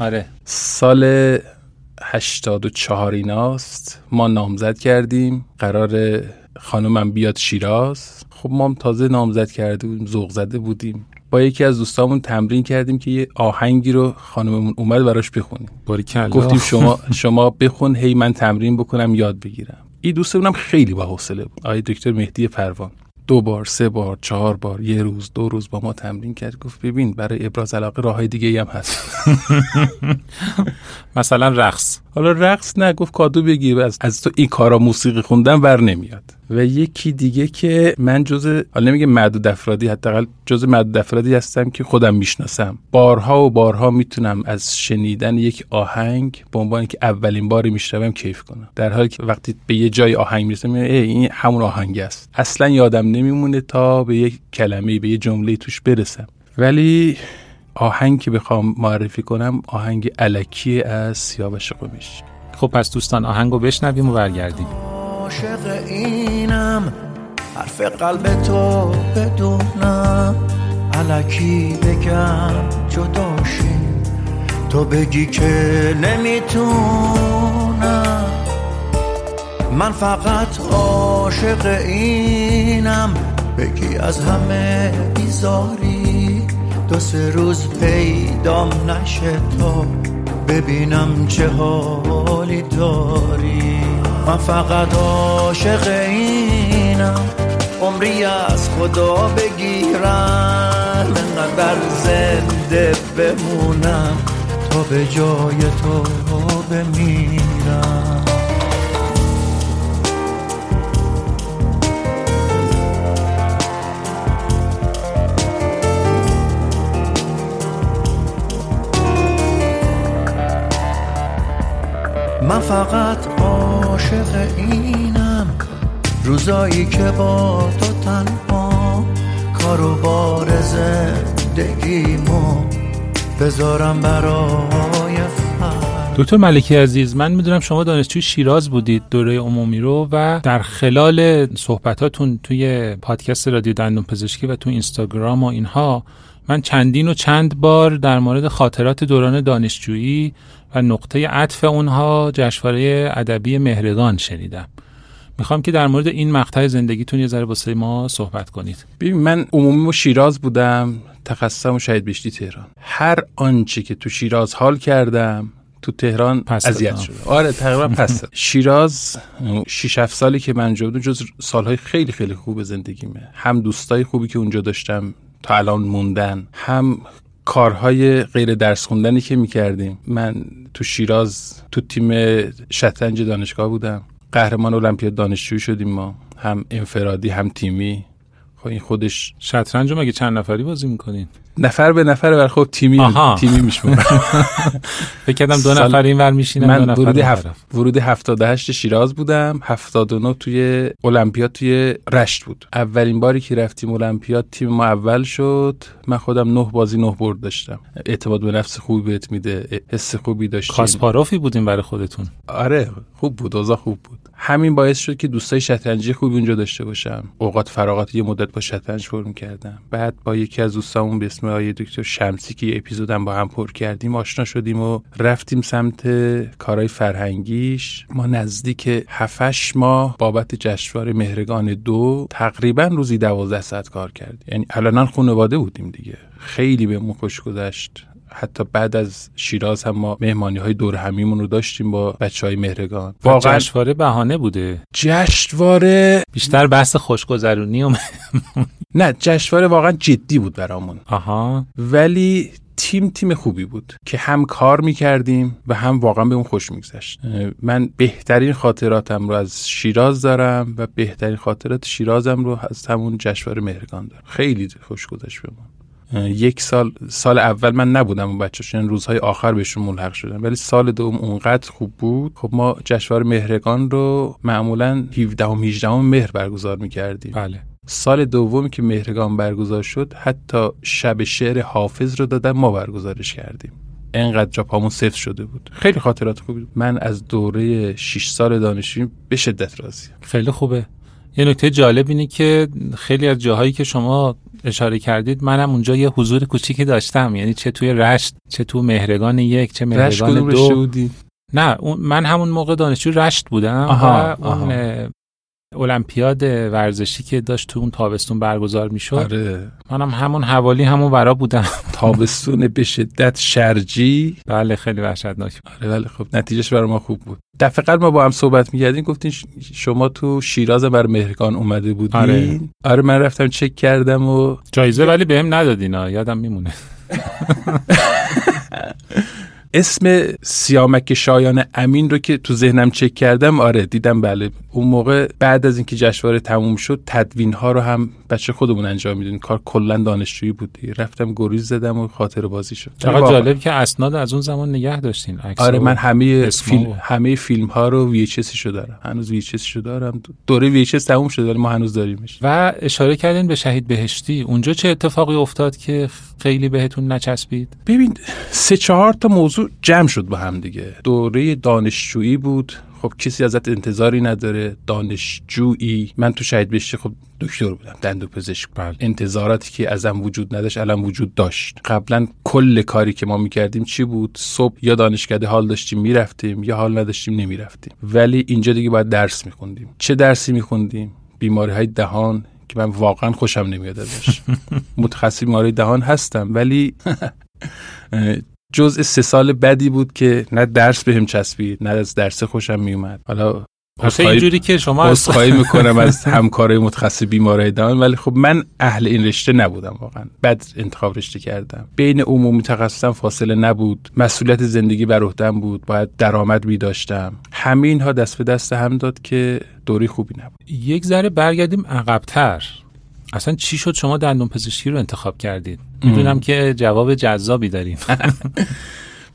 [SPEAKER 1] آره.
[SPEAKER 2] سال 84 ایناست. ما نامزد کردیم. قرار خانمم بیاد شیراز. خب ما هم تازه نامزد کرده بودیم ذوق زده بودیم. با یکی از دوستامون تمرین کردیم که یه آهنگی رو خانممون اومد براش بخونیم. گفتیم شما شما بخون هی من تمرین بکنم یاد بگیرم. این دوستمونم خیلی با حوصله بود آقای دکتر مهدی پروان. دو بار سه بار چهار بار یه روز دو روز با ما تمرین کرد گفت ببین برای ابراز علاقه راه دیگه هم هست.
[SPEAKER 1] مثلا رقص.
[SPEAKER 2] حالا رقص نه گفت کادو بگیر. از, از تو این کارا موسیقی خوندن بر نمیاد. و یکی دیگه که من جز حالا نمیگه معدود افرادی حداقل جز معدود افرادی هستم که خودم می‌شناسم. بارها و بارها می‌تونم از شنیدن یک آهنگ به عنوان که اولین باری میشنوم کیف کنم. در حالی که وقتی به یه جای آهنگ می‌رسم این همون آهنگ است. اصلا یادم نمیمونه تا به یک کلمه به یه جمله توش برسم. ولی آهنگ که بخوام معرفی کنم آهنگ علکی از سیاوش قمیش
[SPEAKER 1] خب پس دوستان آهنگو بشنویم و برگردیم.
[SPEAKER 3] عاشق اینم حرف قلب تو بدونم. علکی بگم جداشیم تو بگی که نمی‌تونم. من فقط عاشق اینم. بگی از همه بیزاری. دو سه روز پیدام نشه تا ببینم چه حالی داری. من فقط عاشق اینم. عمری از خدا بگیرم. انقدر زنده بمونم تا به جای تو بمیرم. من فقط عاشق اینم. روزایی که با تو تنها کارو بار زندگیمو بذارم برای
[SPEAKER 1] دکتر ملکی عزیز من می‌دونم شما دانشجوی شیراز بودید دوره عمومی رو و در خلال صحبتاتون توی پادکست رادیو دندون پزشکی و تو اینستاگرام و اینها من چندین و چند بار در مورد خاطرات دوران دانشجویی و نقطه عطف اونها جشنواره ادبی مهرگان شنیدم. می‌خوام که در مورد این مقطع زندگیتون یه ذره واسه ما صحبت کنید.
[SPEAKER 2] ببین من عمومی و شیراز بودم تخصصم شهید بشتی تهران. هر آنچه که تو شیراز حال کردم تو تهران اذیت شده. آره تقریبا پس شیراز 6 7 سالی که من اونجا بودم جز سالهای خیلی خیلی خوب زندگیمه. هم دوستای خوبی که اونجا داشتم تا الان موندن هم کارهای غیر درس خوندنی که می‌کردیم. من تو شیراز تو تیم شطرنج دانشگاه بودم. قهرمان المپیاد دانشجویی شدیم ما. هم انفرادی هم تیمی. خب این خودش
[SPEAKER 1] شطرنج مگه چند نفری بازی می‌کنین؟
[SPEAKER 2] نفر به نفر بر خب تیمی آها. تیمی میشمون
[SPEAKER 1] فکر کردم دو نفر این ور میشینم
[SPEAKER 2] من
[SPEAKER 1] دو نفر
[SPEAKER 2] ورودی, هفت ورودی 78 شیراز بودم. 79 توی المپیاد توی رشت بود. اولین باری که رفتیم المپیاد تیم ما اول شد. من خودم نه بازی نه برد داشتم. اعتماد به نفس خوبی بهت میده حس خوبی داشتیم.
[SPEAKER 1] کاسپاروفی بودیم برای خودتون.
[SPEAKER 2] آره خوب بود اوضاع خوب بود. همین باعث شد که دوستای شطرنجی خوبی اونجا داشته باشم. اوقات فراغات یه مدت با شطرنج فرم کردم بعد با یکی از دوستامون به اسم آقای دکتر شمسی که یه اپیزودم با هم پر کردیم آشنا شدیم و رفتیم سمت کارهای فرهنگیش. ما نزدیک 7 ماه بابت جشنواره مهرگان دو تقریبا روزی 12 ساعت کار کردیم. یعنی الان خانواده بودیم دیگه. خیلی بهمون خوش گذشت. حتی بعد از شیراز هم ما مهمانی های دور همیمون رو داشتیم با بچه های مهرگان
[SPEAKER 1] واقعا جشنواره بهانه بوده.
[SPEAKER 2] جشنواره
[SPEAKER 1] بیشتر بحث خوشگذرونی و
[SPEAKER 2] نه جشنواره واقعا جدی بود برامون.
[SPEAKER 1] آها.
[SPEAKER 2] ولی تیم تیم خوبی بود که هم کار می‌کردیم و هم واقعا به اون خوش میگذشت. من بهترین خاطراتم رو از شیراز دارم و بهترین خاطرات شیرازم رو از همون جشنواره مهرگان دارم. خیلی خوش گذشت بهمون. یک سال سال اول من نبودم اون بچه یعنی روزهای آخر بهشون ملحق شدم. ولی سال دوم اونقدر خوب بود. خب ما جشنواره مهرگان رو معمولا 17 و 18 مهر برگزار می‌کردیم.
[SPEAKER 1] بله.
[SPEAKER 2] سال دومی که مهرگان برگزار شد حتی شب شعر حافظ رو دادن ما برگزارش کردیم. انقدر جا پامون صفر شده بود. خیلی خاطرات خوبی من از دوره 6 سال دانشجویی به شدت راضیم.
[SPEAKER 1] خیلی خوبه. یه نکته جالب اینه که خیلی از جاهایی که شما اشاره کردید منم اونجا یه حضور کوچیکی داشتم. یعنی چه توی رشت چه تو مهرگان یک چه مهرگان دو. نه من همون موقع دانشجو رشت بودم آها، و اون المپیاد ورزشی که داشت تو اون تابستون برگزار می‌شد.
[SPEAKER 2] آره.
[SPEAKER 1] منم همون حوالی همون ورا بودم.
[SPEAKER 2] تابستون به شدت شرجی.
[SPEAKER 1] بله خیلی وحشتناک.
[SPEAKER 2] آره ولی خب نتیجهش برای ما خوب بود. دفعه قبل ما با هم صحبت می‌کردیم گفتین شما تو شیراز بر مهرگان اومده بودین.
[SPEAKER 1] آره.
[SPEAKER 2] آره من رفتم چک کردم و
[SPEAKER 1] جایزه ولی بهم ندادین یادم میمونه.
[SPEAKER 2] اسم سیامک شایان امین رو که تو ذهنم چک کردم آره دیدم بله. اون موقع بعد از اینکه جشنواره تموم شد تدوین ها رو هم بچه خودمون انجام میدیم کار کلا دانشجویی بود رفتم گریز زدم و خاطر بازی شد.
[SPEAKER 1] چقدر جالب که اسناد از اون زمان نگه داشتین
[SPEAKER 2] آره من همه فیلم همه فیلم ها رو وی شو دارم. هنوز وی شو دارم. دوره وی تموم شد ولی ما هنوز داریمش.
[SPEAKER 1] و اشاره کردین به شهید بهشتی. اونجا چه اتفاقی افتاد که خیلی بهتون نچسبید؟
[SPEAKER 2] ببین سه چهار تا موضوع جمع شد با هم دیگه. دوره دانشجویی بود. خب کسی ازت انتظاری نداره. دانشجویی. من تو شهید بهشتی خب دکتر بودم. دندو پزشک. انتظاراتی که ازم وجود نداشت الان وجود داشت. قبلا کل کاری که ما می‌کردیم چی بود؟ صبح یا دانشکده حال داشتیم می‌رفتیم یا حال نداشتیم نمی‌رفتیم. ولی اینجا دیگه باید درس میخوندیم. چه درسی میخوندیم؟ بیماری های دهان که من واقعا خوشم نمیاد ازش. متخصص بیماری دهان هستم ولی جزء سه سال بدی بود که نه درس بهم چسبید نه از درس خوشم میومد. حالا
[SPEAKER 1] اینجوری که شما
[SPEAKER 2] اصخایی می‌کنم از همکارای متخصص بیماری دهان ولی خب من اهل این رشته نبودم واقعا. بد انتخاب رشته کردم. بین عمومی تخصصم فاصله نبود. مسئولیت زندگی بر عهدم بود. باید درآمد می داشتم. همه اینها دست به دست هم داد که دوری خوبی نبود.
[SPEAKER 1] یک ذره برگردیم عقبتر. اصلا چی شد شما دندون پزشکی رو انتخاب کردید؟ می‌دونم که جواب جذابی داریم.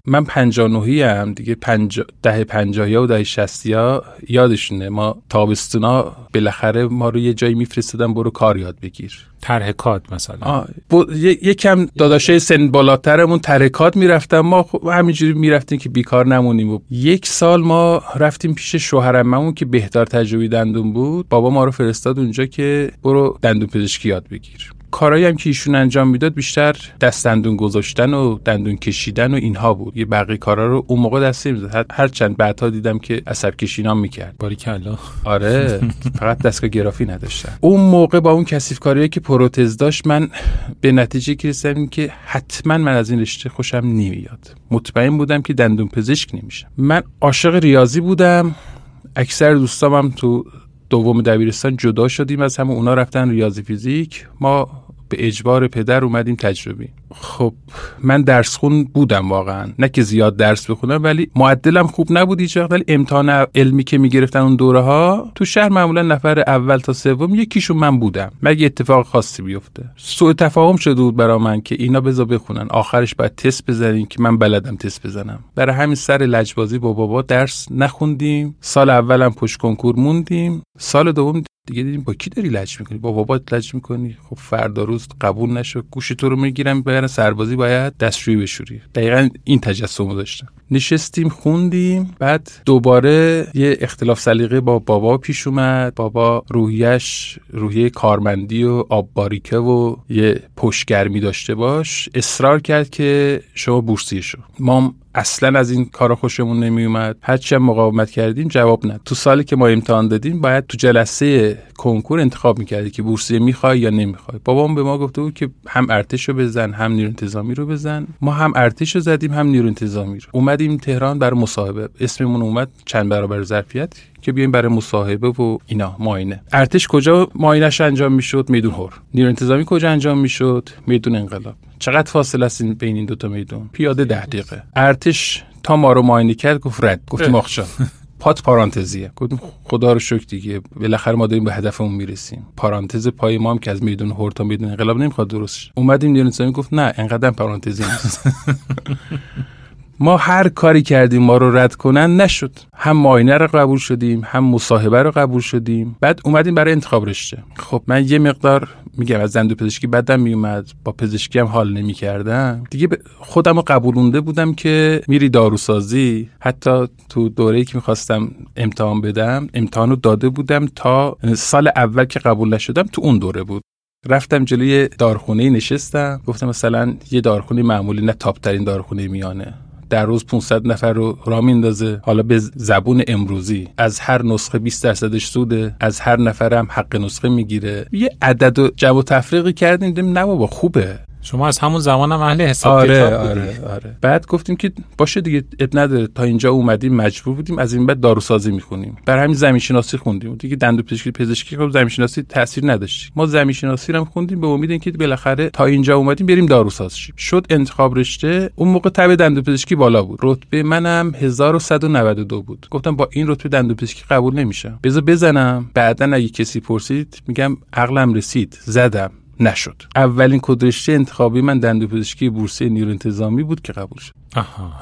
[SPEAKER 2] من پنجانوهی هم دیگه پنج... ده پنجاهی و ده شستی ها یادشونه. ما تابستونا بالاخره ما رو یه جایی میفرستدن برو کار یاد بگیر.
[SPEAKER 1] ترهکات مثلا.
[SPEAKER 2] یکم داداشه سن بالاترمون ترهکات می‌رفتم ما خب همینجوری می‌رفتیم که بیکار نمونیم. و یک سال ما رفتیم پیش شوهرممون که بهتر تجربی دندون بود. بابا ما رو فرستاد اونجا که برو دندون پزشکی یاد بگیر. کارهایی هم که ایشون انجام می‌داد بیشتر دست دندون گذاشتن و دندون کشیدن و اینها بود. یه بقیه کارا رو اون موقع دست نمی‌زد هر چند بعدها دیدم که عصب کشینام می‌کرد.
[SPEAKER 1] باریکلا.
[SPEAKER 2] آره. فقط دستگاه گرافی نداشتن. اون موقع با اون کثیف کاری که پروتز داشت من به نتیجه که رسیدم که حتما من از این رشته خوشم نمیاد. مطمئن بودم که دندون پزشک نمیشم. من عاشق ریاضی بودم. اکثر دوستام هم تو دوم دبیرستان جدا شدیم از همه. اونا رفتن ریاضی فیزیک. ما به اجبار پدر اومدیم تجربی. خب من درس خون بودم واقعا. نه که زیاد درس بخونم ولی معدلم خوب نبود هیچ وقت. ولی امتحان علمی که می‌گرفتن اون دوره ها تو شهر معمولا نفر اول تا سوم یکیشون من بودم. مگه اتفاق خاصی بیفته؟ سوء تفاهم شده بود برا من که اینا بذار بخونن. آخرش باید تست بزنیم که من بلدم تست بزنم. برای همین سر لجبازی با بابا درس نخوندیم. سال اولم پشت کنکور موندیم. سال دوم دیگه دیدیم با کی داری لج می‌کنی؟ با بابات لج می‌کنی؟ خب فردا روز قبول نشو. گوش تو رو می‌گیرم ببرن سربازی باید دستشویی بشوری. دقیقا این تجسم داشتم. نشستیم خوندیم بعد دوباره یه اختلاف سلیقه با بابا پیش اومد. بابا روحیش روحیه کارمندی و آب باریکه و یه پشگرمی داشته باش. اصرار کرد که شما بورسیه شو. ما اصلا از این کارا خوشمون نمیومد. هرچی مقاومت کردیم جواب نه تو سالی که ما امتحان دادیم باید تو جلسه کنکور انتخاب می‌کردی که بورسیه می‌خوای یا نمی‌خوای. بابام به ما گفته بود که هم ارتش رو بزن هم نیرو انتظامی رو بزن. ما هم ارتش رو زدیم هم نیرو انتظامی رو اومدیم تهران برای مصاحبه. اسممون اومد چند برابر ظرفیت که بیایم برای مصاحبه و اینا ماینه ارتش کجا ماینش انجام می‌شد؟ میدون هور نیرو انتظامی کجا انجام می‌شد؟ میدون انقلاب. چقدر فاصله است بین این دوتا میدون؟ پیاده ده دقیقه. ارتش تا ما رو ماینه کرد گفت رد. گفتیم آخشان پات پارانتزیه. گفتیم خدا رو شکر دیگه. بالاخره ما داریم به هدفمون می‌رسیم. پارانتز پای ما هم که از میدون هور تا میدون انقلاب نمی‌خواد درست اومدیم نیرو گفت نه انقدر پارانتزی نیست. ما هر کاری کردیم ما رو رد کنن نشد. هم ماینه رو قبول شدیم هم مصاحبه رو قبول شدیم. بعد اومدیم برای انتخاب رشته. خب من یه مقدار میگم از زندو پزشکی بدم میومد. با پزشکی هم حال نمی‌کردم. دیگه خودم رو قبولونده بودم که میری داروسازی. حتی تو دوره‌ای که می‌خواستم امتحان بدم امتحان رو داده بودم تا سال اول که قبول نشدم تو اون دوره بود. رفتم جلوی دارخونه نشستم. گفتم مثلا یه دارخونه معمولی نه تاپ ترین دارخونه میانه. در روز 500 نفر رو را میندازه. حالا به زبون امروزی از هر نسخه 20 درصدش سوده از هر نفرم حق نسخه می‌گیره. یه عدد و جمع و تفریقی کردیم دیدیم نه بابا خوبه.
[SPEAKER 1] شما از همون زمان هم اهل حساب
[SPEAKER 2] آره
[SPEAKER 1] کتاب
[SPEAKER 2] آره آره. بعد گفتیم که باشه دیگه اب نداره. تا اینجا اومدیم مجبور بودیم از این بعد داروسازی می‌خونیم. بر همین زمین شناسی خوندیم دیگه دندو پزشکی پزشکی خب زمین شناسی تاثیر نداشت ما زمین شناسی رو هم خوندیم به امید اینکه بالاخره تا اینجا اومدیم بریم داروساز شیم. شد انتخاب رشته. اون موقع تبع دندو پزشکی بالا بود. رتبه منم 1192 بود. گفتم با این رتبه دندو پزشکی قبول نمیشم. بذار بزنم. بعدا اگه کسی پرسید میگم عقلم رسید. زدم. نشد. اولین کدرشته انتخابی من دندوپزشکی بورسه نیرو انتظامی بود که قبول شد.
[SPEAKER 1] آها.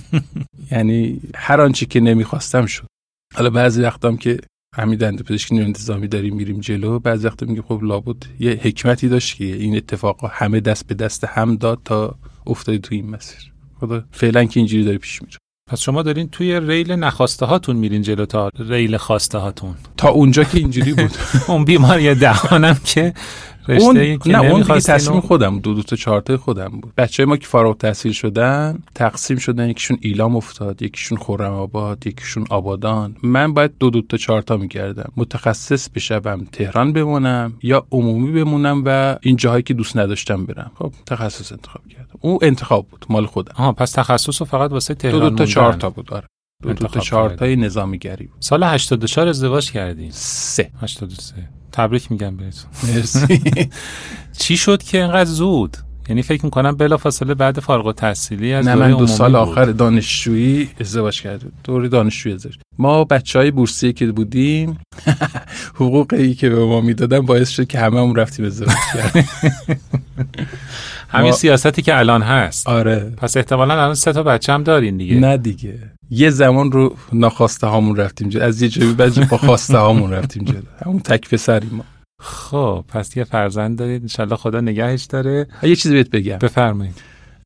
[SPEAKER 2] یعنی هر آنچه که نمی‌خواستم شد. حالا بعضی وقتام که همین دندوپزشکی نیرو انتظامی داریم میریم جلو بعضی وقتا میگه خب لابد یه حکمتی داشت که این اتفاقا همه دست به دست هم داد تا افتادی تو این مسیر. خدا فعلا که اینجوری داره پیش میره.
[SPEAKER 1] پس شما دارین توی ریل نخواسته هاتون میرین جلو تا ریل خواسته هاتون
[SPEAKER 2] تا اونجا که اینجوری بود.
[SPEAKER 1] اون بیماری دهانم که رشته
[SPEAKER 2] اون
[SPEAKER 1] که
[SPEAKER 2] نه اون دیگه تصمیم خودم دو دو تا چهار خودم بود. بچه ما که فارغ تحصیل شدن تقسیم شدن. یکیشون ایلام افتاد یکیشون خرم آباد یکیشون آبادان. من باید دو دو تا چهار تا میگردم متخصص بشم تهران بمونم یا عمومی بمونم و این جاهایی که دوست نداشتم برم. خب تخصص انتخاب کردم. اون انتخاب بود مال خودم.
[SPEAKER 1] آها پس تخصص فقط واسه تهران
[SPEAKER 2] دو دو تا. چهار تا بود آره. دو دو تا چهار. تای نظامیگری بود.
[SPEAKER 1] سال 84 ازدواج کردین
[SPEAKER 2] سه.
[SPEAKER 1] 83 تبریک میگم بهتون.
[SPEAKER 2] مرسی.
[SPEAKER 1] چی شد که اینقدر زود؟ یعنی فکر می‌کنم بلا فاصله بعد فارغ التحصیلی از
[SPEAKER 2] نه من دو سال. آخر دانشجویی ازدواج کردیم دوره دانشجویی ازدواج. ما بچه های بورسیه که بودیم حقوقی که به ما می‌دادن باعث شد که هممون رفتیم ازدواج کردیم.
[SPEAKER 1] همین
[SPEAKER 2] ما-
[SPEAKER 1] سیاستی که الان هست.
[SPEAKER 2] آره.
[SPEAKER 1] پس احتمالا الان سه تا بچه هم دارین دیگه.
[SPEAKER 2] نه دیگه. یه زمان رو ناخواسته هامون رفتیم جلو. از یه جایی بعد با خواسته هامون رفتیم جلو. همون تک پسری ما.
[SPEAKER 1] خب پس یه فرزند دارید. انشالله خدا نگهش داره.
[SPEAKER 2] یه چیزی بهت بگم.
[SPEAKER 1] بفرمایید.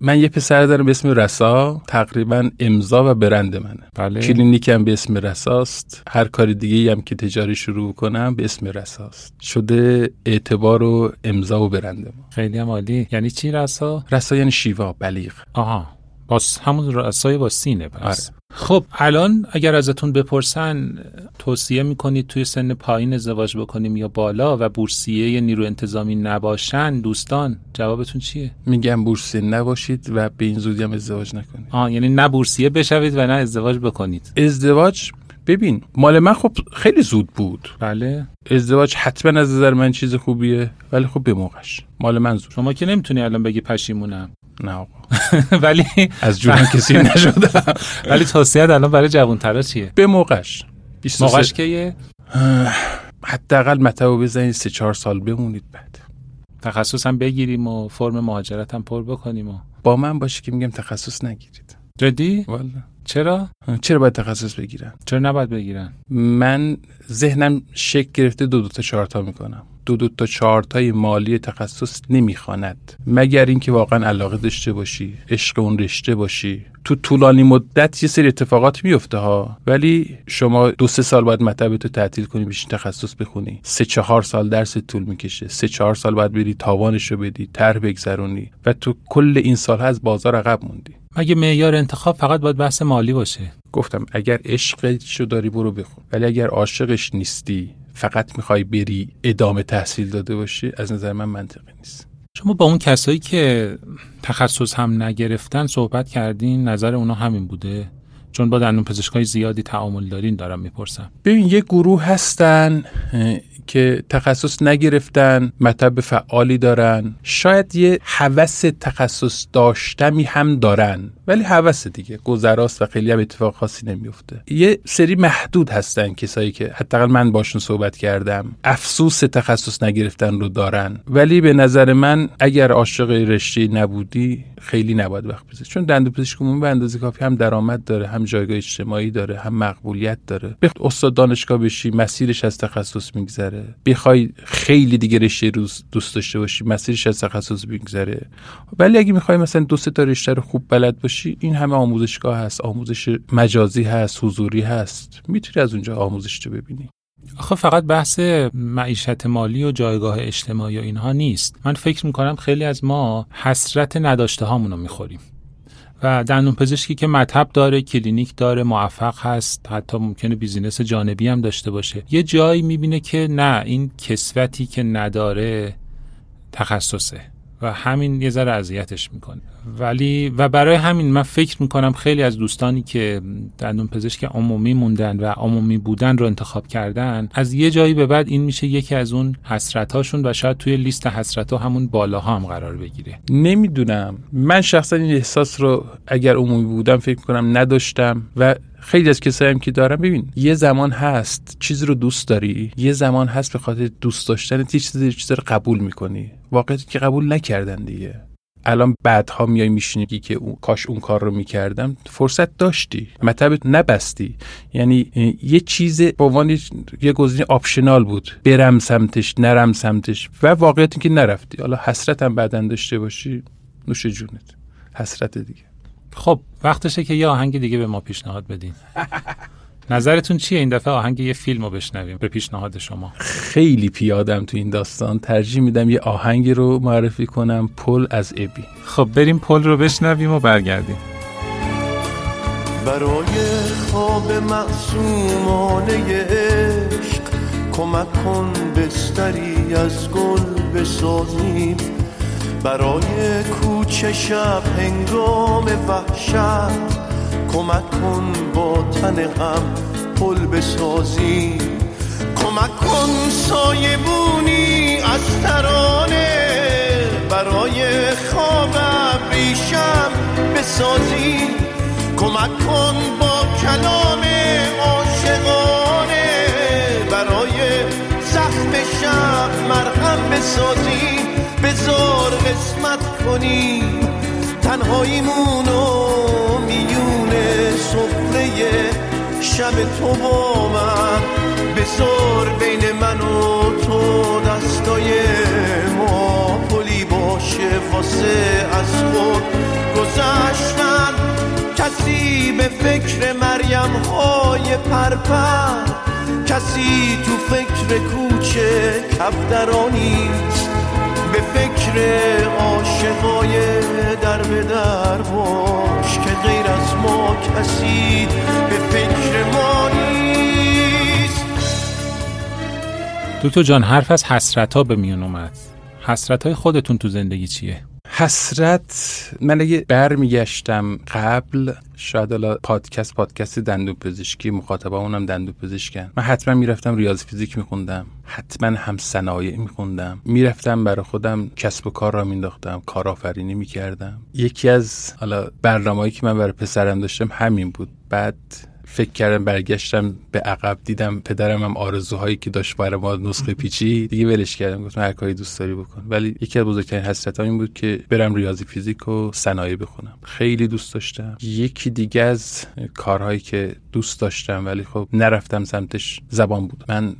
[SPEAKER 2] من یه پسر دارم به اسم رسا. تقریبا امضا و برند منه.
[SPEAKER 1] بله.
[SPEAKER 2] کلینیکم به اسم رساست. هر کار دیگه هم که تجاری شروع کنم به اسم رساست. شده اعتبار و امضا و برند ما.
[SPEAKER 1] خیلی هم عالی. یعنی چی رسا؟
[SPEAKER 2] رسا یعنی شیوا بلیغ.
[SPEAKER 1] آها. باز همون رسای با سینه پس
[SPEAKER 2] آره.
[SPEAKER 1] خب الان اگر ازتون بپرسن توصیه می‌کنید توی سن پایین ازدواج بکنیم یا بالا و بورسیه نیرو انتظامی نباشن دوستان جوابتون چیه؟
[SPEAKER 2] میگم بورسی نباشید و به این زودی هم ازدواج نکنید.
[SPEAKER 1] آه یعنی نه بورسیه بشوید و نه ازدواج بکنید.
[SPEAKER 2] ازدواج ببین مال من خب خیلی زود بود.
[SPEAKER 1] بله.
[SPEAKER 2] ازدواج حتما از نظر من چیز خوبیه ولی خب به موقعش. مال من زود.
[SPEAKER 1] شما که نمی‌تونی الان بگی پشیمونم.
[SPEAKER 2] نه آقا.
[SPEAKER 1] ولی
[SPEAKER 2] از جونم کسی نشدم.
[SPEAKER 1] ولی توصیه الان برای جوانترا چیه؟
[SPEAKER 2] به موقعش. 23
[SPEAKER 1] موقعش که
[SPEAKER 2] حداقل مطبع بزنید سه چهار سال بمونید بعد.
[SPEAKER 1] تخصص هم بگیریم و فرم مهاجرت هم پر بکنیم و
[SPEAKER 2] با من باشه که میگم تخصص نگیرید.
[SPEAKER 1] جدی؟
[SPEAKER 2] والا.
[SPEAKER 1] چرا؟
[SPEAKER 2] چرا باید تخصص بگیرن؟
[SPEAKER 1] چرا نباید بگیرن؟
[SPEAKER 2] من ذهنم شک گرفته دو دو تا چهار تا می‌کنم. دو دو تا چهار تای مالی تخصص نمی‌خواند. مگر اینکه واقعا علاقه داشته باشی عشق اون رشته باشی. تو طولانی مدت یه سری اتفاقات میفته ها. ولی شما دو سه سال باید مطب تو تعطیل کنی بشین تخصص بخونی. سه چهار سال درس طول می‌کشه. سه چهار سال باید بری تاوانش رو بدی تر بگذرونی و تو کل این سال از بازار عقب موندی.
[SPEAKER 1] مگه معیار انتخاب فقط باید بحث مالی باشه.
[SPEAKER 2] گفتم اگر عشقشو داری برو بخون. ولی اگر عاشقش نیستی فقط می‌خوای بری ادامه تحصیل داده باشی از نظر من منطقی نیست.
[SPEAKER 1] شما با اون کسایی که تخصص هم نگرفتن صحبت کردین نظر اونا همین بوده؟ چون با دندون پزشکای زیادی تعامل دارین دارم می‌پرسم.
[SPEAKER 2] ببین یه گروه هستن که تخصص نگرفتن مطب فعالی دارن. شاید یه هوس تخصص داشتمی هم دارن. ولی هوس دیگه. گذراست و خیلی هم اتفاق خاصی نمیفته یه سری محدود هستن کسایی که حداقل من باشون صحبت کردم. افسوس تخصص نگرفتن رو دارن. ولی به نظر من اگر عاشق رشته نبودی خیلی نباید وقت بذاری. چون دندوپزشک عمومی به اندازه کافی هم درآمد داره هم جایگاه اجتماعی داره هم مقبولیت داره. بخ استاد دانشگاه بشی مسیرش از تخصص میگذره. بخوای خیلی دیگه رشته روز دوست داشته باشی مسیرش از تخصص میگذره. ولی اگه می‌خوای مثلا دو سه تا رشته رو خوب بلد باشی این همه آموزشگاه هست آموزش مجازی هست حضوری هست. می‌تونی از اونجا آموزش رو ببینی.
[SPEAKER 1] آخه فقط بحث معیشت مالی و جایگاه اجتماعی و اینها نیست. من فکر می‌کنم خیلی از ما حسرت نداشته هامون رو می‌خوریم. و دندون پزشکی که مطب داره کلینیک داره موفق هست حتی ممکنه business جانبی هم داشته باشه. یه جایی می‌بینه که نه این کسوتی که نداره تخصصه. و همین یه ذره اذیتش می‌کنه. ولی و برای همین من فکر می‌کنم خیلی از دوستانی که دندون پزشک عمومی موندن و عمومی بودن رو انتخاب کردن از یه جایی به بعد این میشه یکی از اون حسرتاشون و شاید توی لیست حسرت ها همون بالاها هم قرار بگیره.
[SPEAKER 2] نمی‌دونم. من شخصا این احساس رو اگر عمومی بودم فکر کنم نداشتم و خیلی از کسایی هم که دارم ببین یه زمان هست چیزی رو دوست داری یه زمان هست به خاطر دوست داشتن چیزی چیزی رو قبول می‌کنی. واقعیت که قبول نکردن دیگه. الان بعدها میای میشینی که اون کاش اون کار رو می‌کردم. فرصت داشتی. مطبت نبستی. یعنی یه چیز به عنوان یه گزینه آپشنال بود. برم سمتش نرم سمتش. و واقعیت که نرفتی. حالا حسرت هم بعدا داشته باشی. نوش جونت. حسرت دیگه.
[SPEAKER 1] خب وقتشه که یه آهنگ دیگه به ما پیشنهاد بدین. نظرتون چیه؟ این دفعه آهنگ یه فیلم رو بشنویم به پیشنهاد شما.
[SPEAKER 2] خیلی پیادم تو این داستان. ترجیح میدم یه آهنگی رو معرفی کنم. پل از ابی.
[SPEAKER 1] خب بریم پل رو بشنویم و برگردیم.
[SPEAKER 4] برای خواب معصومانه عشق کمک کن بستری از گل بسازیم. برای کوچه شب هنگام وحشت کمک کن با تن هم پل بسازی. کمک کن سایه بونی از ترانه برای خواب ابریشم بسازی. کمک کن با کلام عاشقانه برای زخم شب مرهم بسازی. بزار قسمت کنی. تنهاییمونو شب تو با من. بزار بین من و تو دستای ما پلی باشه واسه از خود گذشتن کسی به فکر مریم های پرپر. کسی تو فکر کوچه کفترانیست به فکر عاشقای در به در باش که غیر از ما کسی به فکر ما نیست
[SPEAKER 1] دکتر جان حرف از حسرت ها به میون اومد حسرت های خودتون تو زندگی چیه؟
[SPEAKER 2] حسرت من اگه برمیگشتم قبل شاید حالا پادکست پادکست دندون پزشکی مخاطبا اونم دندون پزشکن. من حتما می‌رفتم ریاضی فیزیک میخوندم. حتما هم صنایع میخوندم. می‌رفتم برای خودم کسب و کار را مینداختم. کارآفرینی می‌کردم. یکی از حالا برنامه‌ای که من برای پسرم داشتم همین بود. بعد فکر کردم برگشتم به عقب دیدم پدرم هم آرزوهایی که داشت برای ما نسخه پیچی دیگه ولش کردم. گفتم هر کاری دوست داری بکن. ولی یکی از بزرگترین حسرت این بود که برم ریاضی فیزیک و صنایع بخونم. خیلی دوست داشتم. یکی دیگه از کارهایی که دوست داشتم ولی خب نرفتم سمتش زبان بود. من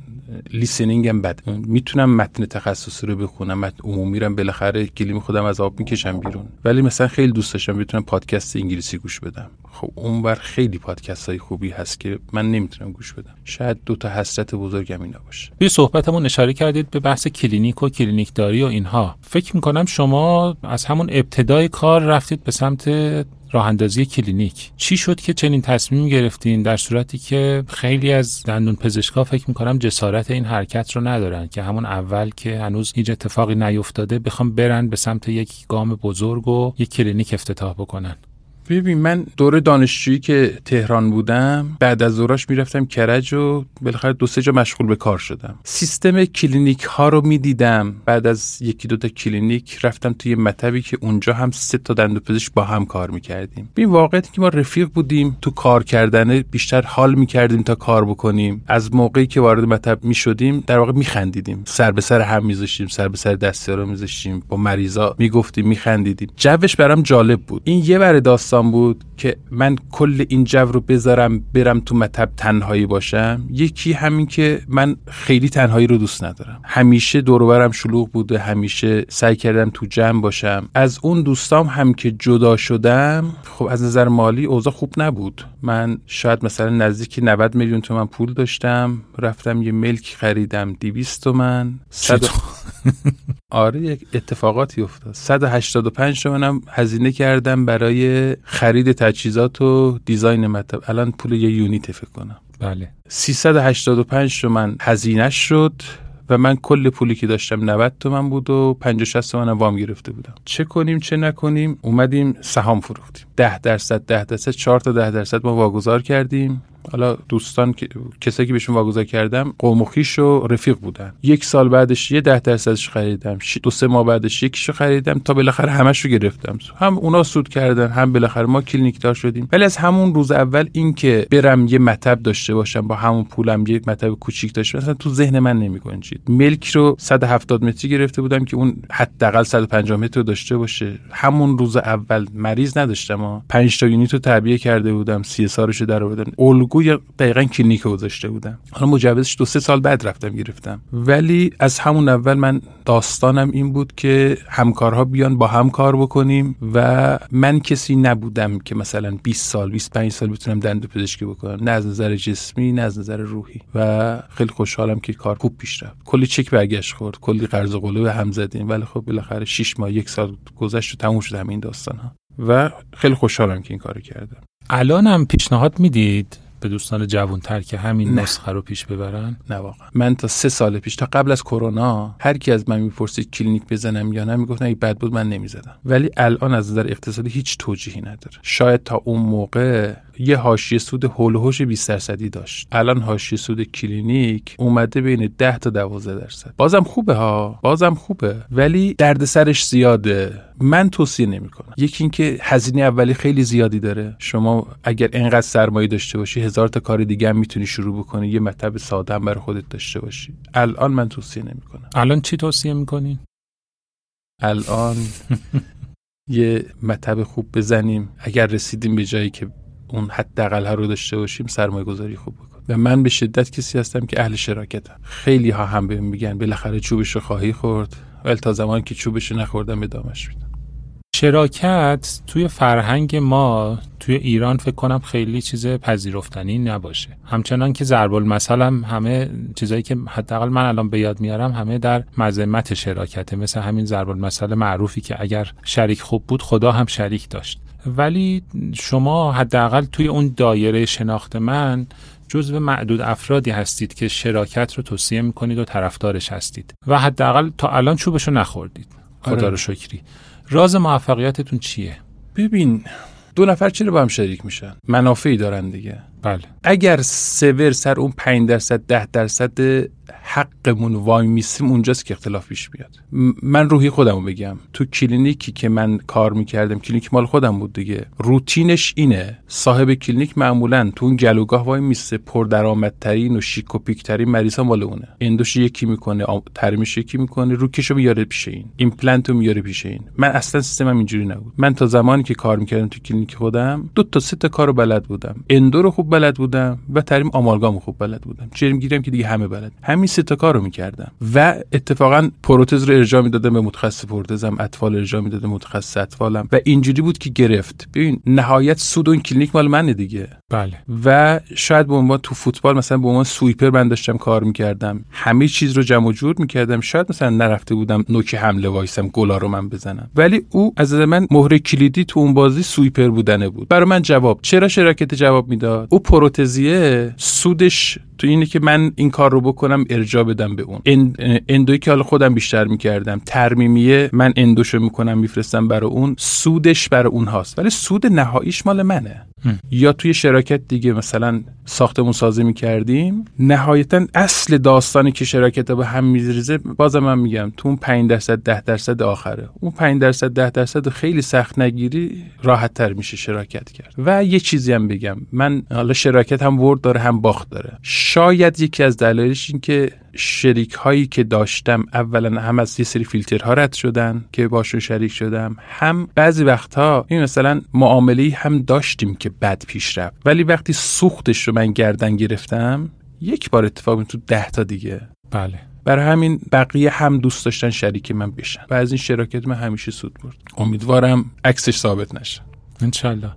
[SPEAKER 2] لیسنینگم بد. می‌تونم متن تخصصی رو بخونم متن عمومی رو بالاخره کلیم خودم از آب می‌کشم بیرون. ولی مثلا خیلی دوست داشتم بتونم پادکست انگلیسی گوش بدم. خب اونور خیلی پادکست های خوبی هست که من نمی‌تونم گوش بدم. شاید دو تا حسرت بزرگم اینا باشه.
[SPEAKER 1] توی صحبتمون اشاره کردید به بحث کلینیک و کلینیک داری و اینها. فکر می‌کنم شما از همون ابتدای کار رفتید به سمت راه اندازی کلینیک. چی شد که چنین تصمیم گرفتین در صورتی که خیلی از دندون پزشکا فکر می‌کنم جسارت این حرکت رو ندارن که همون اول که هنوز هیچ اتفاقی نیفتاده بخوام برن به سمت یک گام بزرگ و یک کلینیک افتتاح بکنن؟
[SPEAKER 2] ببین من دوره دانشجویی که تهران بودم بعد از دوراش می‌رفتم کرج و بالاخره دو سه جا مشغول به کار شدم. سیستم کلینیک ها رو می‌دیدم. بعد از یکی دو تا کلینیک رفتم توی مطبی که اونجا هم سه تا دندون‌پزشک با هم کار می‌کردیم. ببین واقعیت که ما رفیق بودیم. تو کار کردن بیشتر حال می‌کردیم تا کار بکنیم. از موقعی که وارد مطب می‌شدیم در واقع میخندیدیم. سر به سر هم میذاشتیم سر به سر دستیارا میذاشتیم. با مریضا می‌گفتیم میخندیدیم. جوش برام جالب بود. این یه بر داستان بود که من کل این جو رو بذارم برم تو مطب تنهایی باشم. یکی همین که من خیلی تنهایی رو دوست ندارم. همیشه دوروبرم شلوغ بوده همیشه سعی کردم تو جمع باشم. از اون دوستام هم که جدا شدم خب از نظر مالی اوضاع خوب نبود. من شاید مثلا نزدیک 90 میلیون تومن پول داشتم. رفتم یه ملک خریدم 200 تومن. آره یک اتفاقاتی افتاد. 185 تومنم هزینه کردم برای خرید تجهیزات و دیزاین مطب. الان پول یه یونیت فکر کنم.
[SPEAKER 1] بله.
[SPEAKER 2] 385 تومن هزینه شد و من کل پولی که داشتم 90 تومن بود و 50 60 تومن وام گرفته بودم. چه کنیم چه نکنیم؟ اومدیم سهام فروختیم. 10 درصد 10 درصد 4 تا 10 درصد ما واگذار کردیم. حالا دوستان کسایی که بهشون واگذار کردم قوم و رفیق بودن. یک سال بعدش یه ده درصدش خریدم. دو سه ماه بعدش یکیشو خریدم تا بالاخره همش رو گرفتم. هم اونا سود کردن هم بالاخره ما کلینیک دار شدیم. ولی از همون روز اول این که برم یه مطب داشته باشم با همون پولم یه مطب کوچیک داشته مثلا تو ذهن من نمیگنجید. ملک رو 170 متری گرفته بودم که اون حداقل 150 متر داشته باشه. همون روز اول مریض نداشتم 5 تا unit رو تعبیه کرده بودم سی رو در آوردم الگو الگوی دقیقا کلینیک گذاشته بودم. حالا مجوزش دو سه سال بعد رفتم گرفتم. ولی از همون اول من داستانم این بود که همکارها بیان با هم کار بکنیم و من کسی نبودم که مثلا 20 سال 25 سال بتونم دند پزشکی بکنم. نه از نظر جسمی نه از نظر روحی. و خیلی خوشحالم که کار خوب پیش رفت. کلی چک برگشت خورد کلی قرض قله به هم زدیم. ولی خب بالاخره 6 ماه یک سال گذشت و تموم شد همین داستان ها و خیلی خوشحالم که این کارو کردم.
[SPEAKER 1] الان هم پیشنهاد می‌دید؟ به دوستان جوانتر که همین نسخه رو پیش ببرن؟
[SPEAKER 2] نه واقعا. من تا سه سال پیش تا قبل از کرونا هر کی از من می‌پرسید کلینیک بزنم یا نه می‌گفت نه بد بود من نمی‌زدم. ولی الان از نظر اقتصادی هیچ توجیهی نداره. شاید تا اون موقع یه حاشیه سود هول و 20 درصدی داشت. الان حاشیه سود کلینیک اومده بین 10 تا 12 درصد. بازم خوبه ها؟ بازم خوبه. ولی دردسرش زیاده. من توصیه نمی‌کنم. یکی اینکه هزینه اولی خیلی زیادی داره. شما اگر انقدر سرمایه داشته باشی هزار تا کار دیگه هم می‌تونی شروع بکنی. یه مطب ساده هم برای خودت داشته باشی. الان من توصیه نمی‌کنم.
[SPEAKER 1] الان چی توصیه می‌کنین
[SPEAKER 2] الان یه مطب خوب بزنیم. اگر رسیدیم به جایی که اون حداقل رو داشته باشیم سرمایه گذاری خوب بکن و من به شدت کسی هستم که اهل شراکتم. خیلی ها هم بهم میگن بالاخره چوبش رو خواهی خورد ولی تا زمان که چوبش نخوردم ادامش میدم.
[SPEAKER 1] شراکت توی فرهنگ ما توی ایران فکر کنم خیلی چیز پذیرفتنی نباشه. همچنان که ضرب المثل هم همه چیزایی که حداقل من الان به یاد میارم همه در مذمت شراکته. مثل همین ضرب المثل معروفی که اگر شریک خوب بود خدا هم شریک داشت. ولی شما حداقل توی اون دایره شناخت من جزو معدود افرادی هستید که شراکت رو توصیه می‌کنید و طرفدارش هستید. و حداقل تا الان چوبش رو نخوردید. خدا آره. رو شکری. راز موفقیتتون چیه؟
[SPEAKER 2] ببین دو نفر چرا با هم شریک میشن؟ منافعی دارن دیگه.
[SPEAKER 1] بله.
[SPEAKER 2] اگر سور سر اون 5 درصد 10 درصد حقمون وای میسیم اونجاست که اختلاف پیش بیاد. من رویه خودمو بگم. تو کلینیکی که من کار می‌کردم کلینیک مال خودم بود دیگه. روتینش اینه. صاحب کلینیک معمولا تو اون گلوگاه وای میسه. پردرآمدترین و شیک و پیکترین مریضا مال اونه. endo ش یکی می‌کنه ترمیمش یکی می‌کنه. روکشو میاره پیش این. ایمپلنتو میاره پیش این. من اصلا سیستمم اینجوری نبود. من تا زمانی که کار می‌کردم تو کلینیک خودم دو تا سه تا کارو بلد بودم. endo رو خوب بلد بودم و ترمیم آمالگام خوب بلد بودم. جرم گیرم که دیگه همه بلد. همین سه تا کارو می‌کردم. و اتفاقا پروتز رو ارجاع می‌دادم به متخصص پروتزم اطفال ارجاع می‌دادم متخصص اطفالم. و اینجوری بود که گرفت. ببین نهایت سود اون کلینیک مال منه دیگه.
[SPEAKER 1] بله.
[SPEAKER 2] و شاید به عنوان تو فوتبال مثلا به عنوان sweeper من داشتم کار می‌کردم. همه چیز رو جمع جور می‌کردم. شاید مثلا نرفته بودم نوک حمله وایسم گلا رو من بزنم. ولی او از من مهره کلیدی تو اون بازی sweeper بودنه بود. برای من جواب چرا شراکت جواب می‌داد؟ او پروتزیه سودش تو اینه که من این کار رو بکنم ارجاع بدم به اون. endo یی که حالا خودم بیشتر می‌کردم ترمیمیه من endo شو می‌کنم میفرستم برای اون سودش برای اون هاست ولی سود نهاییش مال منه. یا توی شراکت دیگه مثلا ساختمون سازی می‌کردیم نهایتا اصل داستانی که شراکت به هم میریزه بازم من میگم تو اون 5 درصد 10 درصد آخره. اون 5 درصد 10 درصد خیلی سخت نگیری راحت تر میشه شراکت کرد. و یه چیزی هم بگم. من حالا شراکت هم ورد داره هم باخت داره. شاید یکی از دلایلش این که شریک هایی که داشتم اولا هم از یه سری فیلترها رد شدن که باشون شریک شدم هم بعضی وقتها این مثلا معامله هم داشتیم که بد پیش رفت. ولی وقتی سوختش رو من گردن گرفتم یک بار اتفاق تو ده تا دیگه.
[SPEAKER 1] بله.
[SPEAKER 2] برای همین بقیه هم دوست داشتن شریک من بشن. و از این شراکت من همیشه سود برد. امیدوارم عکسش ثابت نشه.
[SPEAKER 1] انشالله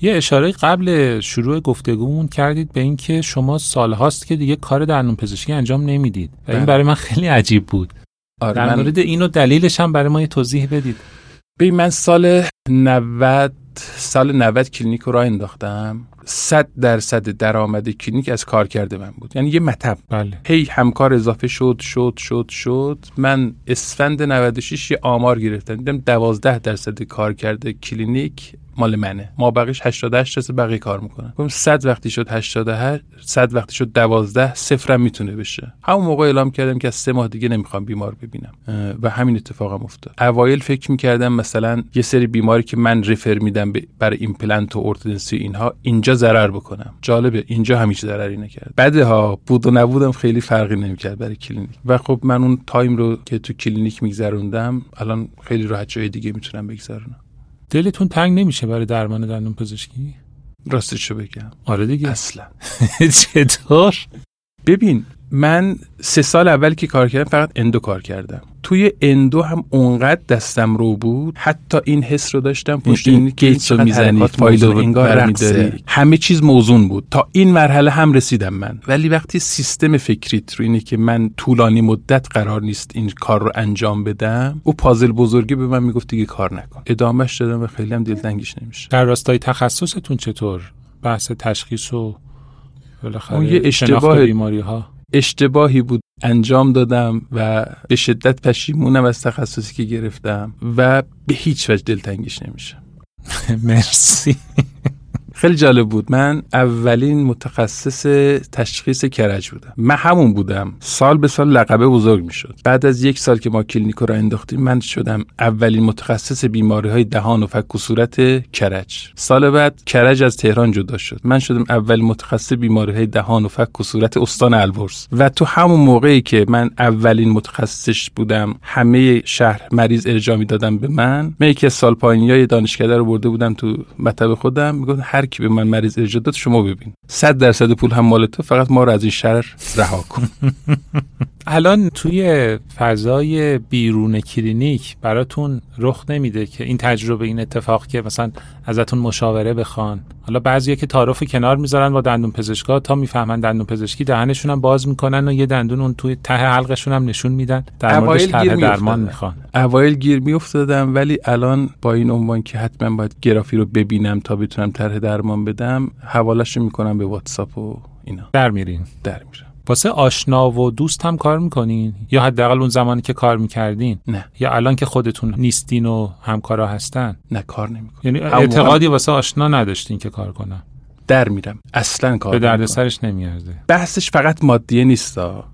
[SPEAKER 1] یه اشاره قبل شروع گفتگومون کردید به اینکه شما سالهاست که دیگه کار دندون پزشکی انجام نمی‌دید. و این بله. برای من خیلی عجیب بود. آره در مورد اینو دلیلش هم برای ما یه توضیح بدید.
[SPEAKER 2] ببین من سال 90 سال 90 کلینیک رو راه انداختم. صد درصد درآمد کلینیک از کارکرد من بود. یعنی یه مطب.
[SPEAKER 1] بله.
[SPEAKER 2] هی همکار اضافه شد شد شد شد. من اسفند 96 یه آمار گرفتم. دیدم 12 درصد کارکرد کلینیک مال منه. ما بقیش 88 درصد بقیه کار می‌کنن. گفتم 100 وقتی شد 88 100 وقتی شد 12 صفرم می‌تونه بشه. همون موقع اعلام کردم که از سه ماه دیگه نمی‌خوام بیمار ببینم. و همین اتفاقم افتاد. اوایل فکر می‌کردم مثلا یه سری بیماری که من refer میدم برای ایمپلنت و ارتودنسی اینها اینجا ضرر بکنم. جالبه اینجا هم هیچ ضرری نکرد. بعدها بود و نبودم خیلی فرقی نمی‌کرد برای کلینیک. و خب من اون time رو که تو کلینیک میگذروندم الان خیلی راحت جای دیگه می‌تونم بگذرونم
[SPEAKER 1] دلتون تنگ نمیشه برای درمان دندون پزشکی؟
[SPEAKER 2] راستشو بگم.
[SPEAKER 1] آره دیگه.
[SPEAKER 2] اصلا.
[SPEAKER 1] چطور؟
[SPEAKER 2] ببین من سه سال اول که کار کردم فقط endo کار کردم. توی endo هم اونقدر دستم رو بود حتی این حس رو داشتم پشت این Gates رو می‌زنی فایل رو انگار همه چیز موزون بود. تا این مرحله هم رسیدم من. ولی وقتی سیستم فکریت رو اینه که من طولانی مدت قرار نیست این کار رو انجام بدم او پازل بزرگی به من می‌گفت دیگه کار نکن. ادامهش دادم و خیلی هم دلتنگیش نمیشه
[SPEAKER 1] در راستای تخصصتون چطور؟ بحث تشخیص و
[SPEAKER 2] بالاخره اون یه اشتباه بیماری ها اشتباهی بود انجام دادم و به شدت پشیمونم از تخصصی که گرفتم و به هیچ وجه دلتنگیش نمیشه
[SPEAKER 1] مرسی.
[SPEAKER 2] خیلی جالب بود. من اولین متخصص تشخیص کرج بودم. من همون بودم. سال به سال لقبه بزرگ می‌شد. بعد از یک سال که ما کلینیکو را انداختیم من شدم اولین متخصص بیماری های دهان و فک و صورت کرج. سال بعد کرج از تهران جدا شد. من شدم اولین متخصص بیماری های دهان و فک و صورت استان البرز. و تو همون موقعی که من اولین متخصصش بودم همه شهر مریض ارجاع می‌دادم به من. من یکی از سال پایینی دانشکده رو برده بودم تو مطب خودم. می‌گفت هر کی به من مریض ارجاع داد شما ببین. صد درصد پول هم مال تو فقط ما رو از این شهر رها کن.
[SPEAKER 1] الان توی فضای بیرون کلینیک براتون رخ نمیده که این تجربه این اتفاق که مثلا ازتون مشاوره بخوان. حالا بعضیا که تعارف کنار می‌ذارن با دندون پزشکا تا می‌فهمن دندون پزشکی دهنشون هم باز می‌کنن و یه دندون اون توی ته حلقشون هم نشون میدن. در موردش درمان می‌خوان.
[SPEAKER 2] اوایل گیر میافتادم ولی الان با این عنوان که حتما باید گرافی رو ببینم تا بتونم طرح درمان بدم حوالش می‌کنم به واتساپ و اینا.
[SPEAKER 1] در میرین.
[SPEAKER 2] در میرم.
[SPEAKER 1] واسه آشنا و دوست هم کار می‌کنین؟ یا حداقل اون زمانی که کار می‌کردین؟
[SPEAKER 2] نه.
[SPEAKER 1] یا الان که خودتون نیستین و همکارا هستن؟
[SPEAKER 2] نه کار نمی‌کنین
[SPEAKER 1] یعنی اعتقادی واسه آشنا نداشتین که کار کنم
[SPEAKER 2] در میرم. اصلا کار
[SPEAKER 1] به درد سرش نمیارزه.
[SPEAKER 2] بحثش فقط مادیه نیستا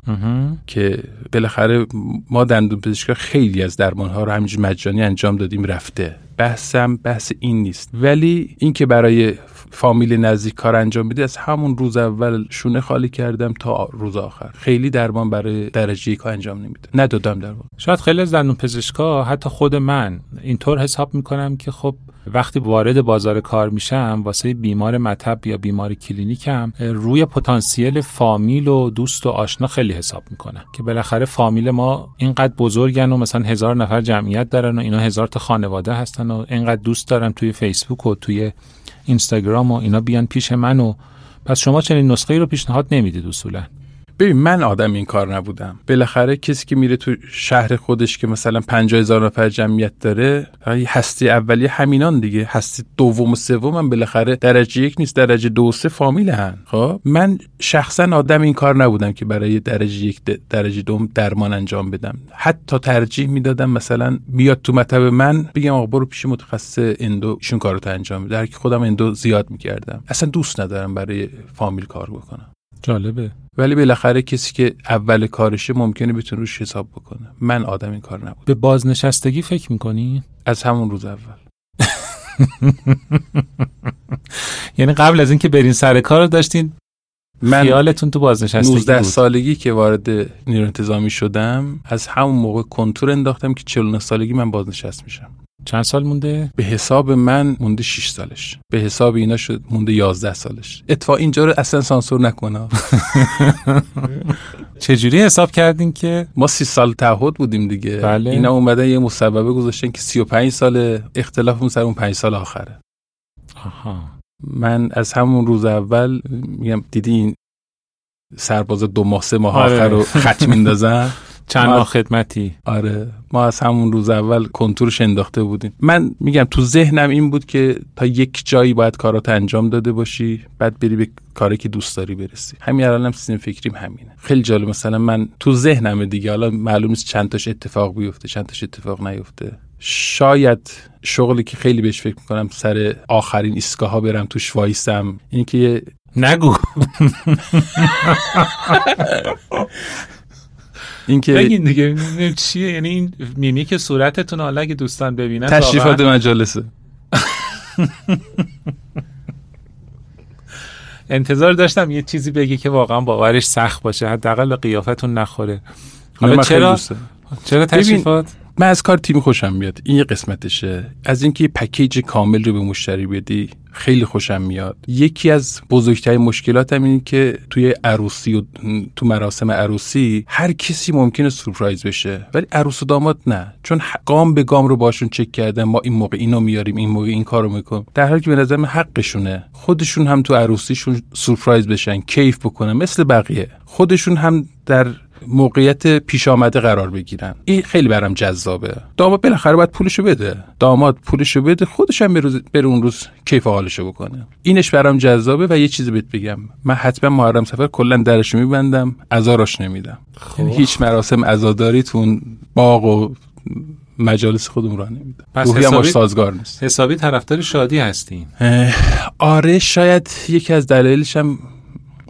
[SPEAKER 2] که بالاخره ما دندون پزشکا خیلی از درمان ها رو همینجور مجانی انجام دادیم رفته. بحثم بحث این نیست. ولی اینکه برای فامیل نزدیک کار انجام بده از همون روز اول شونه خالی کردم تا روز آخر. خیلی درمان برای درجه یک انجام نمیده. ندادم در واقع.
[SPEAKER 1] شاید خیلی از دندون پزشکا حتی خود من اینطور حساب می‌کنم که خب وقتی وارد بازار کار میشم واسه بیمار مطب یا بیمار کلینیکم روی پتانسیل فامیل و دوست و آشنا خیلی حساب می‌کنم که بالاخره فامیل ما اینقدر بزرگن و مثلا هزار نفر جمعیت دارن و اینا هزار تا خانواده هستن و اینقدر دوست دارن توی فیسبوک و توی اینستاگرام و اینا بیان پیش من و پس شما چنین نسخه ای رو پیشنهاد نمی‌دید اصولا.
[SPEAKER 2] ببین من آدم این کار نبودم. بالاخره کسی که میره تو شهر خودش که مثلا 50 هزار نفر جمعیت داره هستی اولی همینان دیگه. هستی دوم و سوم هم بالاخره درجه یک نیست درجه دو سه فامیل هن. خب؟ من شخصا آدم این کار نبودم که برای درجه یک درجه دوم درمان انجام بدم. حتی ترجیح می‌دادم مثلا بیاد تو مطب من بگم آقا برو پیش متخصص اندو ایشون کارو انجام بده. که خودم اندو زیاد می‌کردم. اصلا دوست ندارم برای فامیل کار بکنم.
[SPEAKER 1] جالبه.
[SPEAKER 2] ولی بالاخره کسی که اول کارشه ممکنه بتونه روش حساب بکنه. من آدم این کار نبود
[SPEAKER 1] به بازنشستگی فکر می‌کنی؟
[SPEAKER 2] از همون روز اول.
[SPEAKER 1] یعنی قبل از اینکه برین سر کار داشتین من خیالتون تو بازنشستگی 19
[SPEAKER 2] سالگی که وارد نیرو انتظامی شدم از همون موقع کنتور انداختم که 49 سالگی من بازنشست میشم.
[SPEAKER 1] چند سال مونده؟
[SPEAKER 2] به حساب من مونده 6 سالش. به حساب اینا شد مونده 11 سالش. اتفاق اینجا رو اصلا سانسور نکنه
[SPEAKER 1] چجوری حساب کردین که؟
[SPEAKER 2] ما سی سال تعهد بودیم دیگه.
[SPEAKER 1] بله.
[SPEAKER 2] اینا اومدن یه مسببه گذاشتن که 35 سال اختلافمون سر اون 5 سال آخره.
[SPEAKER 1] آها.
[SPEAKER 2] من از همون روز اول میگم دیدین سرباز دو ماه سه ماه آخر رو خط میندازن؟
[SPEAKER 1] چند ماه خدمتی؟
[SPEAKER 2] آره ما از همون روز اول کنتورش انداخته بودیم. من میگم تو ذهنم این بود که تا یک جایی باید کارات انجام داده باشی بعد بری به کاری که دوست داری برسی. همین الانم هم سیستم فکریم همینه. خیلی جالب مثلا من تو ذهنم دیگه حالا معلوم نیست چند تاش اتفاق بیفته چند تاش اتفاق نیفته. شاید شغلی که خیلی بهش فکر می‌کنم سر آخرین ایستگاه ها برم توش وایسم این که
[SPEAKER 1] نگو. این که بگین دیگه چیه؟ یعنی این میمی که صورتتون حالا اگه دوستان ببینن
[SPEAKER 2] تشریفات مجالسه.
[SPEAKER 1] انتظار داشتم یه چیزی بگی که واقعا باورش سخت باشه حداقل به قیافتون نخوره. حالا چرا؟ چرا تشریفات؟
[SPEAKER 2] من از کار تیم خوشم میاد. این یه قسمتشه. از اینکه پکیج کامل رو به مشتری بدی خیلی خوشم میاد. یکی از بزرگترین مشکلاتم اینه که توی عروسی و تو مراسم عروسی هر کسی ممکنه سورپرایز بشه. ولی عروس و داماد نه. چون گام به گام رو باشون چک کردن ما این موقع اینو میاریم این موقع این کارو می‌کنیم. در حالی که به نظر حقشونه. خودشون هم تو عروسیشون سورپرایز بشن کیف بکنن مثل بقیه. خودشون هم در موقعیت پیش آمده قرار بگیرن. این خیلی برام جذابه. داماد بالاخره باید پولشو بده. داماد پولشو بده خودش هم بره اون روز کیف حالشو بکنه. اینش برام جذابه و یه چیزی بهت بگم. من حتما محرم سفر کلا درشو میبندم عزاراش نمیدم. خب. یعنی هیچ مراسم عزاداری تون باغ و مجالس خودمون راه نمیدم پس حسابی سازگار نیست.
[SPEAKER 1] حسابی طرفدار شادی هستین.
[SPEAKER 2] آره شاید یکی از دلایلش هم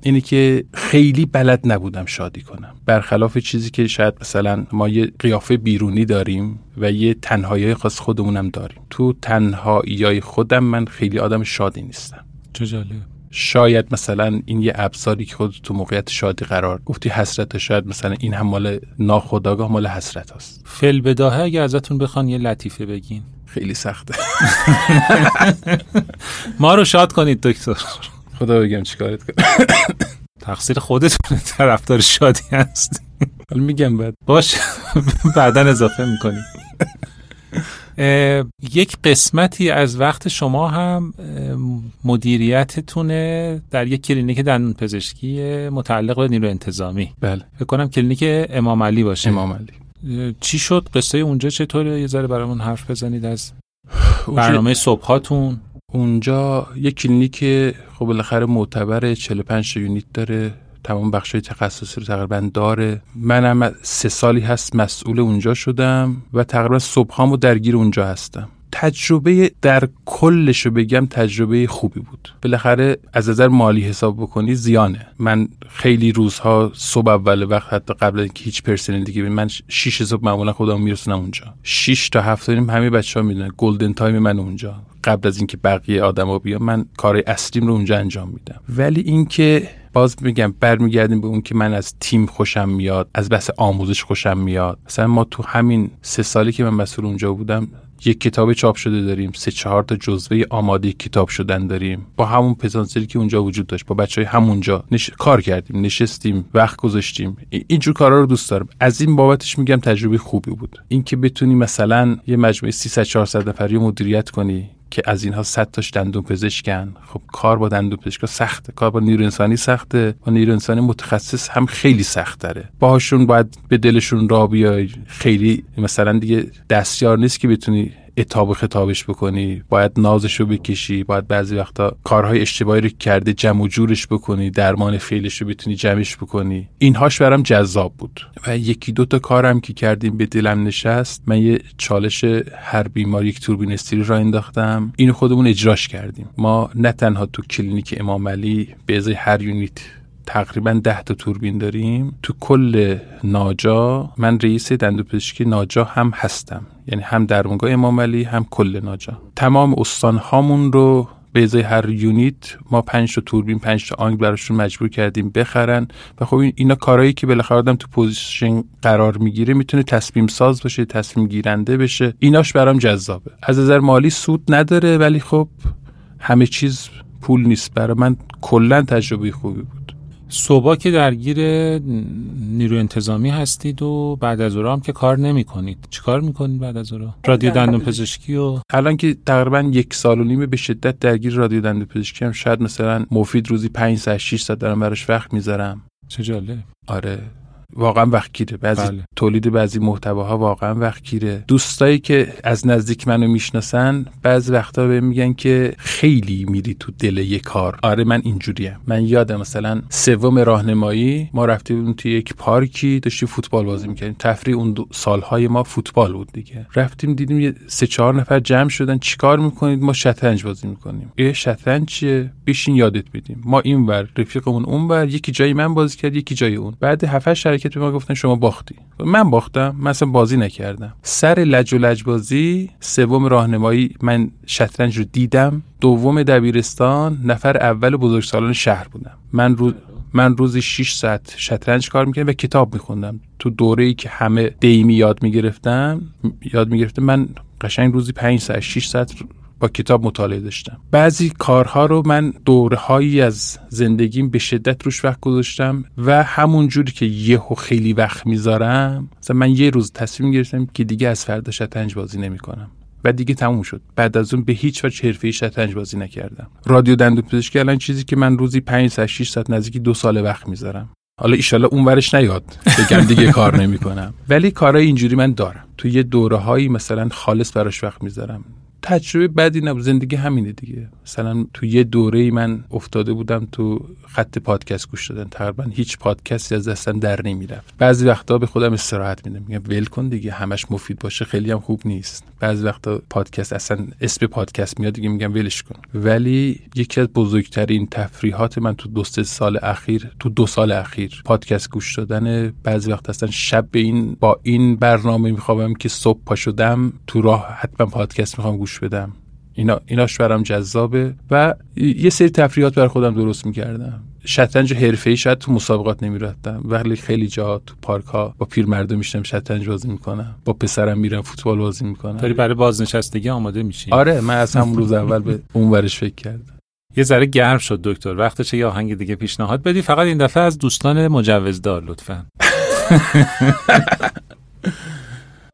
[SPEAKER 2] اینه که خیلی بلد نبودم شادی کنم. برخلاف چیزی که شاید مثلا ما یه قیافه بیرونی داریم و یه تنهایی خاص خودمونم داریم. تو تنهایی خودم من خیلی آدم شادی نیستم.
[SPEAKER 1] چه جالب.
[SPEAKER 2] شاید مثلا این یه ابزاری که خود تو موقعیت شادی قرار گفتی حسرت شاید مثلا این هم مال ناخداگاه مال حسرت هست
[SPEAKER 1] فل بداهه اگه ازتون بخوان یه لطیفه بگین.
[SPEAKER 2] خیلی سخته.
[SPEAKER 1] ما رو شاد کنید دکتر.
[SPEAKER 2] خدا بگم چیکارت کنم.
[SPEAKER 1] تقصیر خودتون طرفدار شادی هست
[SPEAKER 2] حالا میگم بعد.
[SPEAKER 1] باش بعدا اضافه می‌کنیم. یک قسمتی از وقت شما هم مدیریتتونه در یک کلینیک دندون پزشکی متعلق به نیرو انتظامی.
[SPEAKER 2] بله.
[SPEAKER 1] فکر کنم کلینیک امام علی باشه.
[SPEAKER 2] امام علی.
[SPEAKER 1] چی شد؟ قصه اونجا چطوره؟ یه ذره برامون حرف بزنید از برنامه صبحاتون.
[SPEAKER 2] اونجا یک کلینیک خب بالاخره معتبر 45 یونیت داره. تمام بخش تخصصی رو تقریبا داره. منم سه سالی هست مسئول اونجا شدم و تقریبا صبحامو درگیر اونجا هستم. تجربه در کلش رو بگم تجربه خوبی بود. بالاخره از نظر مالی حساب بکنی زیانه. من خیلی روزها صبح اول وقت حتی قبل اینکه هیچ پرسنل دیگه من 6 صبح معمولا خودم میرسونم اونجا. 6 تا 7 همه بچه ها می‌دونن. golden time من اونجا. قبل از اینکه بقیه آدما بیان من کار اصلیم رو اونجا انجام میدم. ولی اینکه باز میگم برمیگردیم به اون که من از تیم خوشم میاد از بحث آموزش خوشم میاد. مثلا ما تو همین سه سالی که من مسئول اونجا بودم یک کتاب چاپ شده داریم سه چهار تا جزوه آماده کتاب شدن داریم. با همون پتانسیلی که اونجا وجود داشت با بچه های همونجا نش... کار کردیم نشستیم وقت گذاشتیم. اینجور کارا رو دوست دارم. از این بابتش میگم تجربه خوبی بود. اینکه بتونی مثلا یه مجموعه 300 400 نفری مدیریت کنی که از اینها صد تاش دندون پزشکن. خب کار با دندون پزشکا سخته. کار با نیرو انسانی سخته. با نیرو انسانی متخصص هم خیلی سخت داره باهاشون باید به دلشون را بیای. خیلی مثلا دیگه دستیار نیست که بتونی اتاب و خطابش بکنی باید نازش رو بکشی باید بعضی وقتا کارهای اشتباهی رو کرده جمع و جورش بکنی درمان fail ش رو بتونی جمعش بکنی. اینهاش برام جذاب بود. و یکی دو تا کارم که کردیم به دلم نشست من یه چالش هر بیماری یک توربین استریل راه انداختم. اینو خودمون اجراش کردیم. ما نه تنها تو کلینیک امام علی به ازای هر یونیت تقریبا ده تا توربین داریم. تو کل ناجا من رئیس دندوپزشکی ناجا هم هستم. یعنی هم درمانگاه امام علی هم کل ناجا. تمام استان هامون رو به ازای هر یونیت ما پنج تا توربین پنج تا آنگل براشون مجبور کردیم بخرن. و خب اینا کارهایی که بالاخره آدم تو position قرار می‌گیره می‌تونه تصمیم ساز باشه تصمیم گیرنده بشه. ایناش برام جذابه. از نظر مالی سود نداره ولی خب همه چیز پول نیست. برای من کلا تجربه خوبی بود.
[SPEAKER 1] صبح که درگیر نیرو انتظامی هستید و بعد از هم که کار نمی کنید چیکار می‌کنید بعد از اون رادیو دندون پزشکی و
[SPEAKER 2] الان که تقریبا یک سال و نیمه به شدت درگیر رادیو دندون پزشکی هم شاید مثلا مفید روزی 5 ساعت 6 ساعت دارم براش وقت می‌ذارم.
[SPEAKER 1] چه جالب.
[SPEAKER 2] آره. واقعا وقت بعضی بله. تولید بعضی محتواها واقعا وقت دوستایی که از نزدیک منو می‌شناسن بعضی وقتا به میگن که خیلی میری تو دل یه کار. آره من اینجوریم. من یادم مثلا سوم راهنمایی ما رفتیم توی یک پارکی داشتیم فوتبال بازی می‌کردیم. تفریح اون سالهای ما فوتبال بود دیگه. رفتیم دیدیم یه سه چهار نفر جمع شدن. چیکار می‌کنید؟ ما شطرنج بازی می‌کنیم. یه شطرنج چیه؟ بشین یادت بدیم. ما این ور رفیقمون اون ور یکی جای من بازی کرد یکی جای اون. بعد هفت شرکت به ما گفتن شما باختی. من باختم من اصلا بازی نکردم. سر لج و لج بازی سوم راهنمایی من شطرنج رو دیدم. دوم دبیرستان نفر اول بزرگسالان شهر بودم. من رو من روزی 6 ساعت شطرنج کار می‌کردم و کتاب میخوندم. تو دوره ای که همه دیمی یاد می‌گرفتم یاد می‌گرفتم من قشنگ روزی 5 ساعت 6 ساعت با کتاب مطالعه داشتم. بعضی کارها رو من دوره هایی از زندگیم به شدت روش وقت گذاشتم و همون جوری که یهو خیلی وقت می‌ذارم مثلا من یه روز تصمیم گرفتم که دیگه از فردا شطرنج بازی نمی‌کنم و دیگه تموم شد. بعد از اون به هیچ وجه حرفه‌ای شطرنج بازی نکردم. رادیو دندون پزشکی الان چیزی که من روزی 5 ساعت 6 ساعت نزدیکی دو سال وقت می‌ذارم. حالا ایشالا اون ورش نیاد بگم دیگه کار نمی‌کنم. ولی کارهای اینجوری من دارم. تو یه دوره هایی مثلا خالص براش وقت می‌ذارم. تجربه بدی نبود. زندگی همینه دیگه. مثلا تو یه دوره ای من افتاده بودم تو خط پادکست گوش دادن. تقریبا هیچ پادکستی از دستم در نمی‌رفت. بعضی وقتا به خودم استراحت میدم. میگم ول کن دیگه همش مفید باشه خیلی هم خوب نیست. بعضی وقتا پادکست اصلا اسم پادکست میاد دیگه میگم ولش کن. ولی یکی از بزرگترین تفریحات من تو دو سال اخیر تو دو سال اخیر پادکست گوش دادن بعضی وقت اصلا شب به این با این برنامه میخوابم که صبح پا شدم تو راه حتما پادکست می‌خوام گوش بدم. اینا ایناش برام جذابه و یه سری تفریحات بر خودم درست می‌کردم. شطرنج ای شاید تو مسابقات نمی‌رفتم ولی خیلی جا تو پارک ها با پیرمردا میشم شطرنج بازی می‌کنم با پسرم میرم فوتبال بازی می‌کنم.
[SPEAKER 1] داری برای بازنشستگی آماده میشی؟
[SPEAKER 2] آره من از همون روز اول به اون ورش فکر کردم.
[SPEAKER 1] یه ذره گرم شد دکتر. وقتشه یه آهنگ دیگه پیشنهاد بدی؟ فقط این دفعه از دوستان مجوزدار لطفا.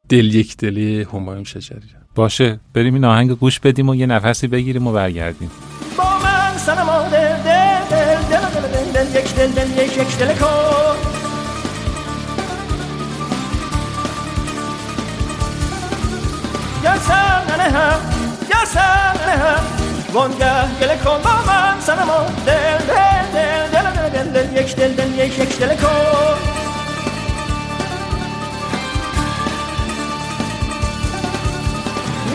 [SPEAKER 2] دل یک دلی همایون شجری
[SPEAKER 1] باشه بریم این آهنگ گوش بدیم و یه نفسی بگیریم و برگردیم
[SPEAKER 4] با من سنما دل دل دل دل دل دل یک دل دل یک یک دل کن یا سن هم یا سن هم وانگه گل کن با من سنما دل دل دل دل دل دل یک دل دل یک یک دل کن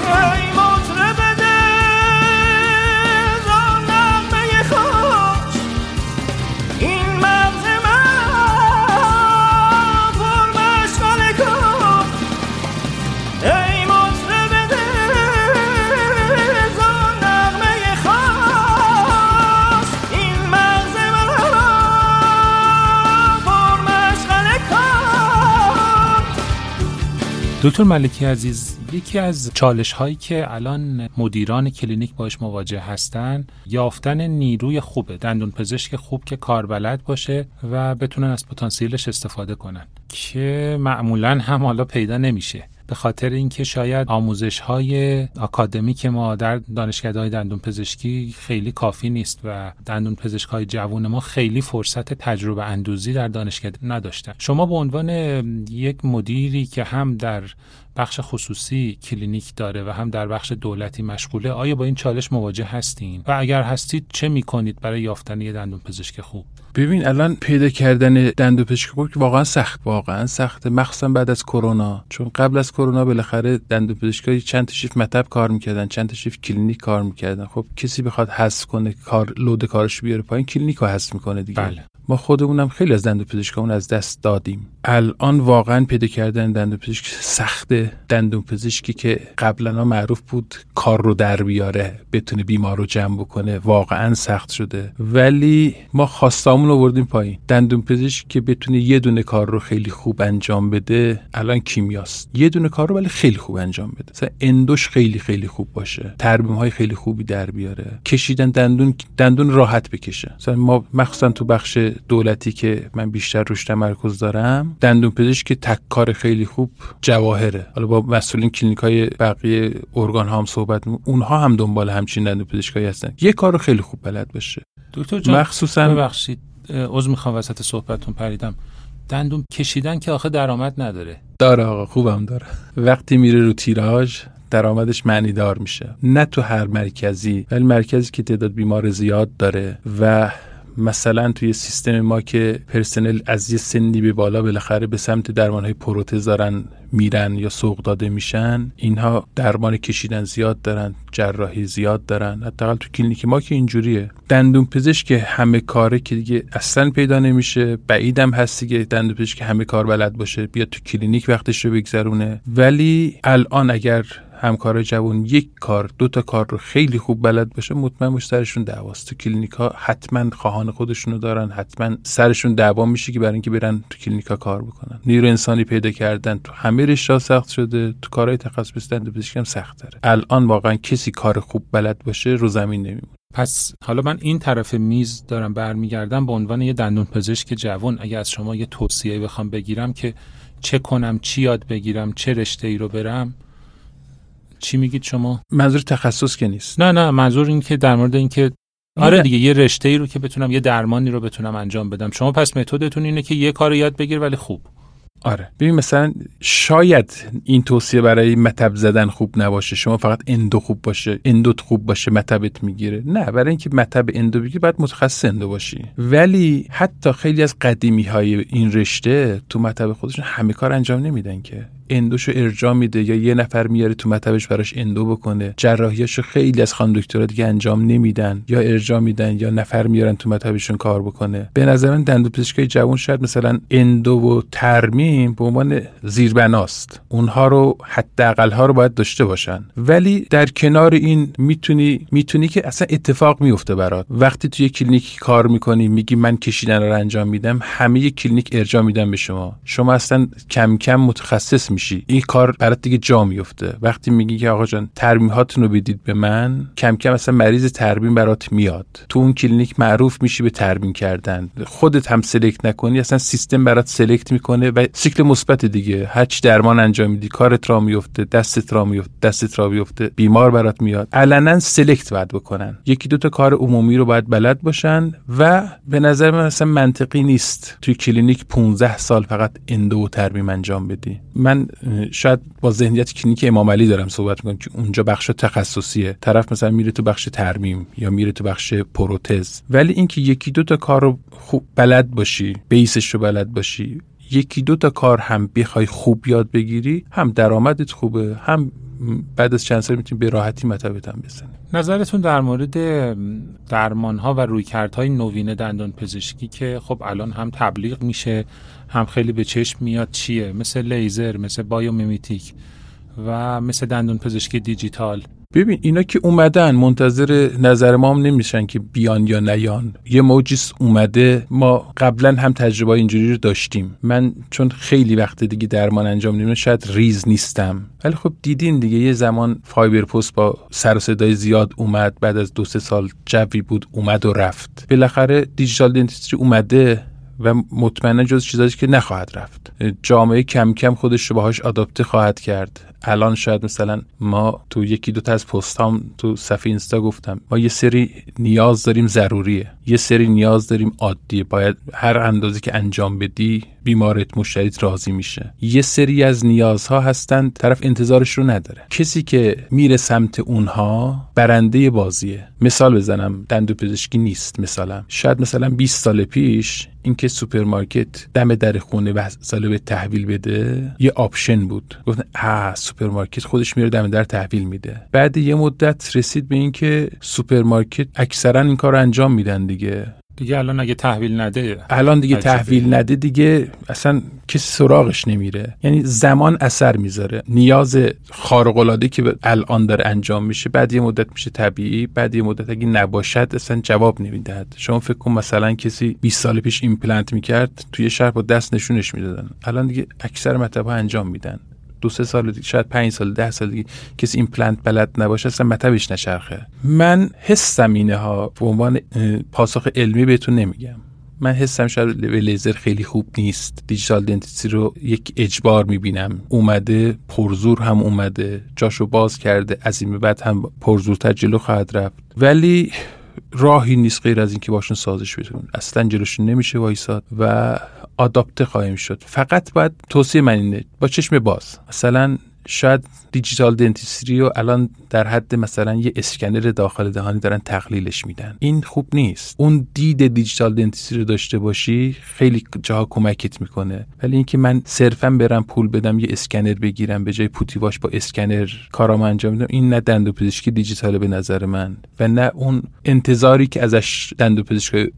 [SPEAKER 4] Ej, mocne
[SPEAKER 1] دکتر ملکی عزیز یکی از چالش هایی که الان مدیران کلینیک باش مواجه هستن یافتن نیروی خوبه دندون پزشک خوب که کاربلد باشه و بتونن از پتانسیلش استفاده کنن که معمولا هم حالا پیدا نمیشه. به خاطر اینکه شاید آموزش های که ما در دانشکده های دندون پزشکی خیلی کافی نیست و دندون پزشک های جوون ما خیلی فرصت تجربه اندوزی در دانشکده نداشتن. شما به عنوان یک مدیری که هم در بخش خصوصی کلینیک داره و هم در بخش دولتی مشغوله آیا با این چالش مواجه هستین؟ و اگر هستید چه می‌کنید برای یافتن یه دندون پزشک خوب؟
[SPEAKER 2] ببین الان پیدا کردن دندون پزشک خوب واقعا سخت واقعا سخته مخصوصا بعد از کرونا. چون قبل از کرونا بالاخره دندون پزشکای چند تا شیفت مطب کار می‌کردن چند تا شیفت کلینیک کار می‌کردن. خب کسی بخواد حذف کنه کار load کارش بیاره پایین کلینیک رو حذف می‌کنه دیگه.
[SPEAKER 1] بله.
[SPEAKER 2] ما خودمونم خیلی از دندون پزشکامون از دست دادیم. الان واقعا پیدا کردن دندون پزشک سخته دندون پزشکی که قبلا معروف بود کار رو در بیاره بتونه بیمار رو جمع بکنه واقعا سخت شده. ولی ما خواستامون رو بردیم پایین. دندون پزشک که بتونه یه دونه کار رو خیلی خوب انجام بده الان کیمیاست. یه دونه کار رو ولی خیلی خوب انجام بده. مثلا اندوش خیلی خیلی خوب باشه. ترمیم های خیلی خوبی در بیاره. کشیدن دندون دندون راحت بکشه. مثلا ما مخصوصا تو بخش دولتی که من بیشتر روش تمرکز دارم دندون پزشک تک کار خیلی خوب جواهره. حالا با مسئولین کلینیک های بقیه ارگان ها هم صحبت اونها هم دنبال همچین دندون پزشکایی هستن. یه کار خیلی خوب بلد باشه.
[SPEAKER 1] دکتر جان مخصوصا ببخشید عذر می‌خوام وسط صحبتتون پریدم. دندون کشیدن که آخه درآمد نداره.
[SPEAKER 2] داره آقا خوبم داره. وقتی میره رو تیراژ درآمدش معنی دار میشه. نه تو هر مرکزی ولی مرکزی که تعداد بیمار زیاد داره و مثلا توی سیستم ما که پرسنل از یه سنی به بالا بالاخره به سمت درمان های پروتز دارن میرن یا سوق داده میشن اینها درمان کشیدن زیاد دارن جراحی زیاد دارن. حداقل تو کلینیک ما که اینجوریه. دندون پزشک همه کاره که دیگه اصلا پیدا نمیشه بعیدم هستی که دندون پزشک همه کار بلد باشه بیاد تو کلینیک وقتش رو بگذرونه. ولی الان اگر همکار جوان یک کار دو تا کار رو خیلی خوب بلد باشه مطمئن باش سرشون دعواست. تو کلینیک ها حتما خواهان خودشونو دارن حتما سرشون دعوا میشه که برای اینکه برن تو کلینیک ها کار بکنن. نیرو انسانی پیدا کردن تو همه رشته سخت شده تو کارهای تخصصی دندون پزشکی هم سخت داره الان واقعا کسی کار خوب بلد باشه رو زمین نمیمونه.
[SPEAKER 1] پس حالا من این طرف میز دارم برمیگردم به عنوان یه دندون پزشک جوان اگه از شما یه توصیه بخوام بگیرم که چه کنم چی یاد بگیرم چه رشته ای رو برم چی میگید شما؟
[SPEAKER 2] منظور تخصص که نیست.
[SPEAKER 1] نه نه منظور این که در مورد اینکه آره دیگه یه رشته ای رو که بتونم یه درمانی رو بتونم انجام بدم. شما پس متدتون اینه که یه کار یاد بگیر ولی خوب.
[SPEAKER 2] آره. ببین مثلا شاید این توصیه برای مطب زدن خوب نباشه. شما فقط endo خوب باشه endo ت خوب باشه مطبت می‌گیره. نه برای اینکه مطب endo بگیری باید متخصص endo باشی. ولی حتی خیلی از قدیمی های این رشته تو مطب خودشون همه کار انجام نمیدن که. endo شو ارجاع میده یا یه نفر میاره تو مطبش براش endo بکنه جراحیاشو خیلی از خانم دکترا دیگه انجام نمیدن یا ارجاع میدن یا نفر میارن تو مطبشون کار بکنه. به نظر من دندون پزشکای جوان شاید مثلا endo و ترمیم به عنوان زیربناست. اونها رو حداقل ها رو باید داشته باشن. ولی در کنار این می‌تونی می‌تونی که اصلا اتفاق میفته برات. وقتی توی کلینیک کار می‌کنی میگی من کشیدن رو انجام میدم همه کلینیک ارجاع میدن به شما. شما اصلا کم کم متخصص میشی. این کار برات دیگه جا میفته وقتی میگی که آقا جان ترمیماتونو بدید به من کم کم اصلا مریض ترمیم برات میاد. تو اون کلینیک معروف میشی به ترمیم کردن. خودت هم select نکنی اصلا سیستم برات select می‌کنه و سیکل مثبت دیگه. هرچی درمان انجام میدی کارت راه میفته دستت راه میفته دستت راه میفته بیمار برات میاد. علنا select باید بکنن. یکی دو تا کار عمومی رو باید بلد باشن و به نظر من اصلا منطقی نیست. توی کلینیک 15 سال فقط endo و ترمیم انجام بدی. من شاید با ذهنیت کلینیک امام علی دارم صحبت می‌کنم که اونجا بخش تخصصیه. طرف مثلا میره تو بخش ترمیم یا میره تو بخش پروتز. ولی اینکه یکی دو تا کار رو خوب بلد باشی base ش رو بلد باشی یکی دو تا کار هم بخوای خوب یاد بگیری هم درآمدت خوبه هم بعد از چند سال می‌تونی به راحتی مطبت هم بزنی.
[SPEAKER 1] نظرتون در مورد درمان ها و رویکردهای نوین دندان پزشکی که خب الان هم تبلیغ میشه هم خیلی به چشم میاد چیه؟ مثل لیزر مثل biomimetic و مثل دندون پزشکی دیجیتال.
[SPEAKER 2] ببین اینا که اومدن منتظر نظر ما هم نمیشن که بیان یا نیان. یه موجیس اومده. ما قبلا هم تجربه اینجوری رو داشتیم. من چون خیلی وقت دیگه درمان انجام نمیدم شاید ریز نیستم. ولی خب دیدین دیگه یه زمان fiber post با سر و صدای زیاد اومد. بعد از دو سه سال جوی بود اومد و رفت. بالاخره digital dentistry اومده. و مطمئنا جز چیزایی که نخواهد رفت. جامعه کم کم خودش رو باهاش آداپته خواهد کرد. الان شاید مثلا ما تو یکی دو تا از پست هام تو صفحه اینستا گفتم ما یه سری نیاز داریم ضروریه. یه سری نیاز داریم عادیه باید هر اندازه که انجام بدی بیمارت مشتریت راضی میشه. یه سری از نیازها هستن طرف انتظارش رو نداره. کسی که میره سمت اونها برنده بازیه. مثال بزنم دندو پزشکی نیست مثلا. شاید مثلا 20 سال پیش اینکه سوپرمارکت دم در خونه سال به تحویل بده یه option بود. گفتن آ سوپرمارکت خودش میره دم در تحویل میده. بعد یه مدت رسید به اینکه سوپرمارکت اکثرا این کار انجام میدن دیگه.
[SPEAKER 1] دیگه الان اگه تحویل نده
[SPEAKER 2] الان دیگه تحویل نده دیگه اصلا کسی سراغش نمیره. یعنی زمان اثر می‌ذاره. نیاز خارق العاده که الان داره انجام میشه بعد یه مدت میشه طبیعی بعد یه مدت اگه نباشد اصلا جواب نمی‌دهد. شما فکر کن مثلا کسی 20 سال پیش ایمپلنت می‌کرد توی شهر با دست نشونش می‌دادن. الان دیگه اکثر مطب انجام میدن. دو سه سال دیگه شاید پنج سال ده سال دیگه کسی ایمپلنت بلد نباشه اصلا مطبش نچرخه. من حسم اینه ها به عنوان پاسخ علمی بهتون نمیگم. من حسم شاید لیزر خیلی خوب نیست. digital dentistry رو یک اجبار می‌بینم. اومده پرزور هم اومده جاشو باز کرده از این بعد هم پرزورتر جلو خواهد رفت. ولی راهی نیست غیر از اینکه باشون سازش بتون اصلا جلوشون نمیشه وایساد و آداپته خواهیم شد. فقط باید توصیه من اینه. با چشم باز. مثلا شاید digital dentistry رو الان در حد مثلا یه اسکنر داخل دهانی دارن تقلیلش میدن. این خوب نیست. اون دید digital dentistry رو داشته باشی خیلی جاها کمکت می‌کنه. ولی اینکه من صرفا برم پول بدم یه اسکنر بگیرم به جای putty wash با اسکنر کارام انجام میدم این نه دندوپزشکی دیجیتال به نظر من. و نه اون انتظاری که ازش دندوپزشکی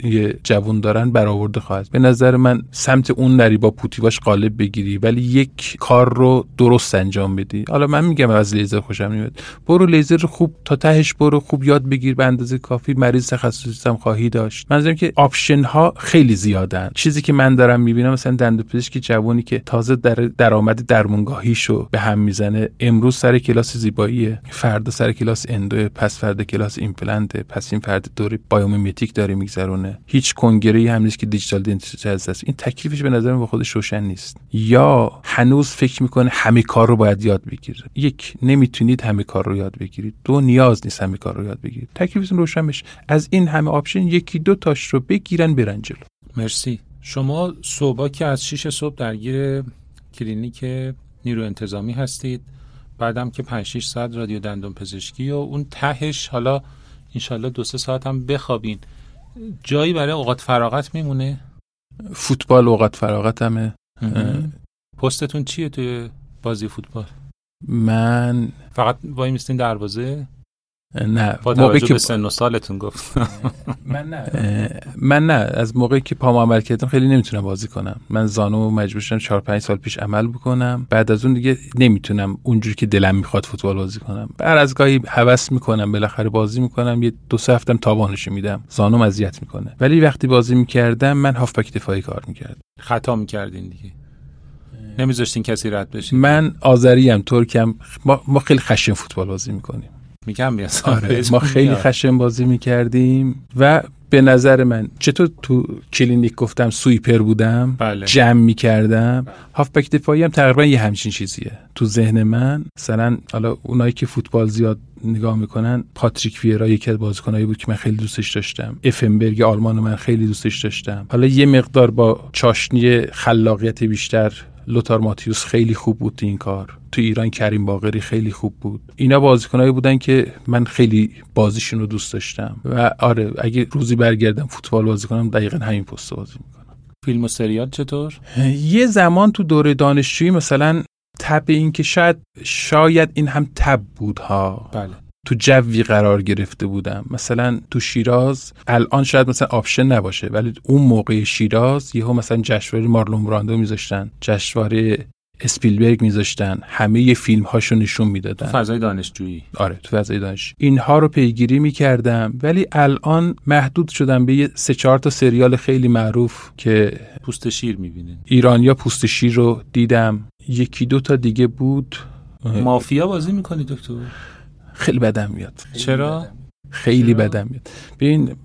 [SPEAKER 2] جوون دارن برآورده خواهد. به نظر من سمت اون نری با putty wash قالب بگیری. ولی یک کار رو درست انجام بدی. حالا من میگم از لیزر خوشم نمیاد برو لیزر خوب تا تهش برو خوب یاد بگیر به اندازه کافی. مریض تخصصی هم خواهی داشت. منظورم که option ها خیلی زیادن. چیزی که من دارم می‌بینم مثلا دندوپزشک جوانی که تازه در درآمد درمونگاهیشو به هم می‌زنه امروز سر کلاس زیبایی فردا سر کلاس endo پس فردا کلاس ایمپلنت پس این فردا دوره‌ی biomimetic داره میگذرونه. هیچ کنگره هم نیست که digital dentistry هست این تکلیفش به نظر با خودش روشن نیست. یا هنوز فکر می‌کنه همه کار رو باید یاد بگیره. یک نمی‌تونید همه کار رو یاد بگیرید. دو نیاز نیست همه کار رو یاد بگیرید. تکلیفتون روشن بشه از این همه option یکی دو تاش رو بگیرن برن جلو.
[SPEAKER 1] مرسی. شما صبح که از 6 صبح درگیر کلینیک نیرو انتظامی هستید. بعدم که 5 6 ساعت رادیو دندون پزشکی و اون تهش حالا انشالله دو سه ساعت هم بخوابین. جایی برای اوقات فراغت میمونه؟
[SPEAKER 2] فوتبال اوقات فراغت همه.
[SPEAKER 1] پستتون چیه توی بازی فوتبال.
[SPEAKER 2] من
[SPEAKER 1] فقط وای میستین دروازه؟
[SPEAKER 2] نه
[SPEAKER 1] با توجه که... سن و سالتون گفت.
[SPEAKER 2] من نه. من نه از موقعی که پام عمل کردم خیلی نمی‌تونم بازی کنم. من زانو مجبور شدم 4 5 سال پیش عمل بکنم. بعد از اون دیگه نمی‌تونم اونجوری که دلم می‌خواد فوتبال بازی کنم. بعد از گاهی هوس می‌کنم بالاخره بازی می‌کنم. یه دو سه هفتم تاوانش میدم. زانو اذیت می‌کنه. ولی وقتی بازی می‌کردم من هافبک دفاعی کار می‌کردم.
[SPEAKER 1] خطا می‌کردین دیگه. نمیذاشتین کسی رد بشه.
[SPEAKER 2] من آذریم ترکم ما, ما خیلی خشن فوتبال بازی می‌کنیم.
[SPEAKER 1] میگم
[SPEAKER 2] آره ما خیلی خشن بازی می‌کردیم و به نظر من چطور تو کلینیک گفتم sweeper بودم
[SPEAKER 1] بله.
[SPEAKER 2] جمع می‌کردم هافبک دفاعی هم تقریبا یه همچین چیزیه. تو ذهن من مثلا حالا اونایی که فوتبال زیاد نگاه می‌کنن پاتریک ویرا یکی از بازیکنایی بود که من خیلی دوستش داشتم. افنبرگ آلمان من خیلی دوستش داشتم. حالا یه مقدار با چاشنی خلاقیت بیشتر لوتار ماتیوس خیلی خوب بود این کار. تو ایران کریم باقری خیلی خوب بود. اینا بازیکنایی بودن که من خیلی بازیشون رو دوست داشتم. و آره اگه روزی برگردم فوتبال بازی کنم دقیقا همین پست بازی می‌کنم.
[SPEAKER 1] فیلم و سریال چطور؟
[SPEAKER 2] یه زمان تو دوره دانشجویی مثلا تب این که شاید شاید این هم تب بود ها
[SPEAKER 1] بله.
[SPEAKER 2] تو جوی قرار گرفته بودم. مثلا تو شیراز الان شاید مثلا option نباشه ولی اون موقع شیراز یهو مثلا جشنواره مارلون براندو میذاشتن جشنواره اسپیلبرگ میذاشتن همه ی فیلم هاشو نشون می‌دادن.
[SPEAKER 1] فضای دانشجویی.
[SPEAKER 2] آره تو فضای دانش. اینها رو پیگیری می‌کردم ولی الان محدود شدم به یه سه چهار تا سریال خیلی معروف که
[SPEAKER 1] پوست شیر می‌بینین.
[SPEAKER 2] ایرانیا پوست شیر رو دیدم. یکی دو تا دیگه بود.
[SPEAKER 1] مافیا بازی می‌کنی دکتر؟
[SPEAKER 2] خیلی بدم میاد.
[SPEAKER 1] چرا؟
[SPEAKER 2] خیلی بدم میاد. ببین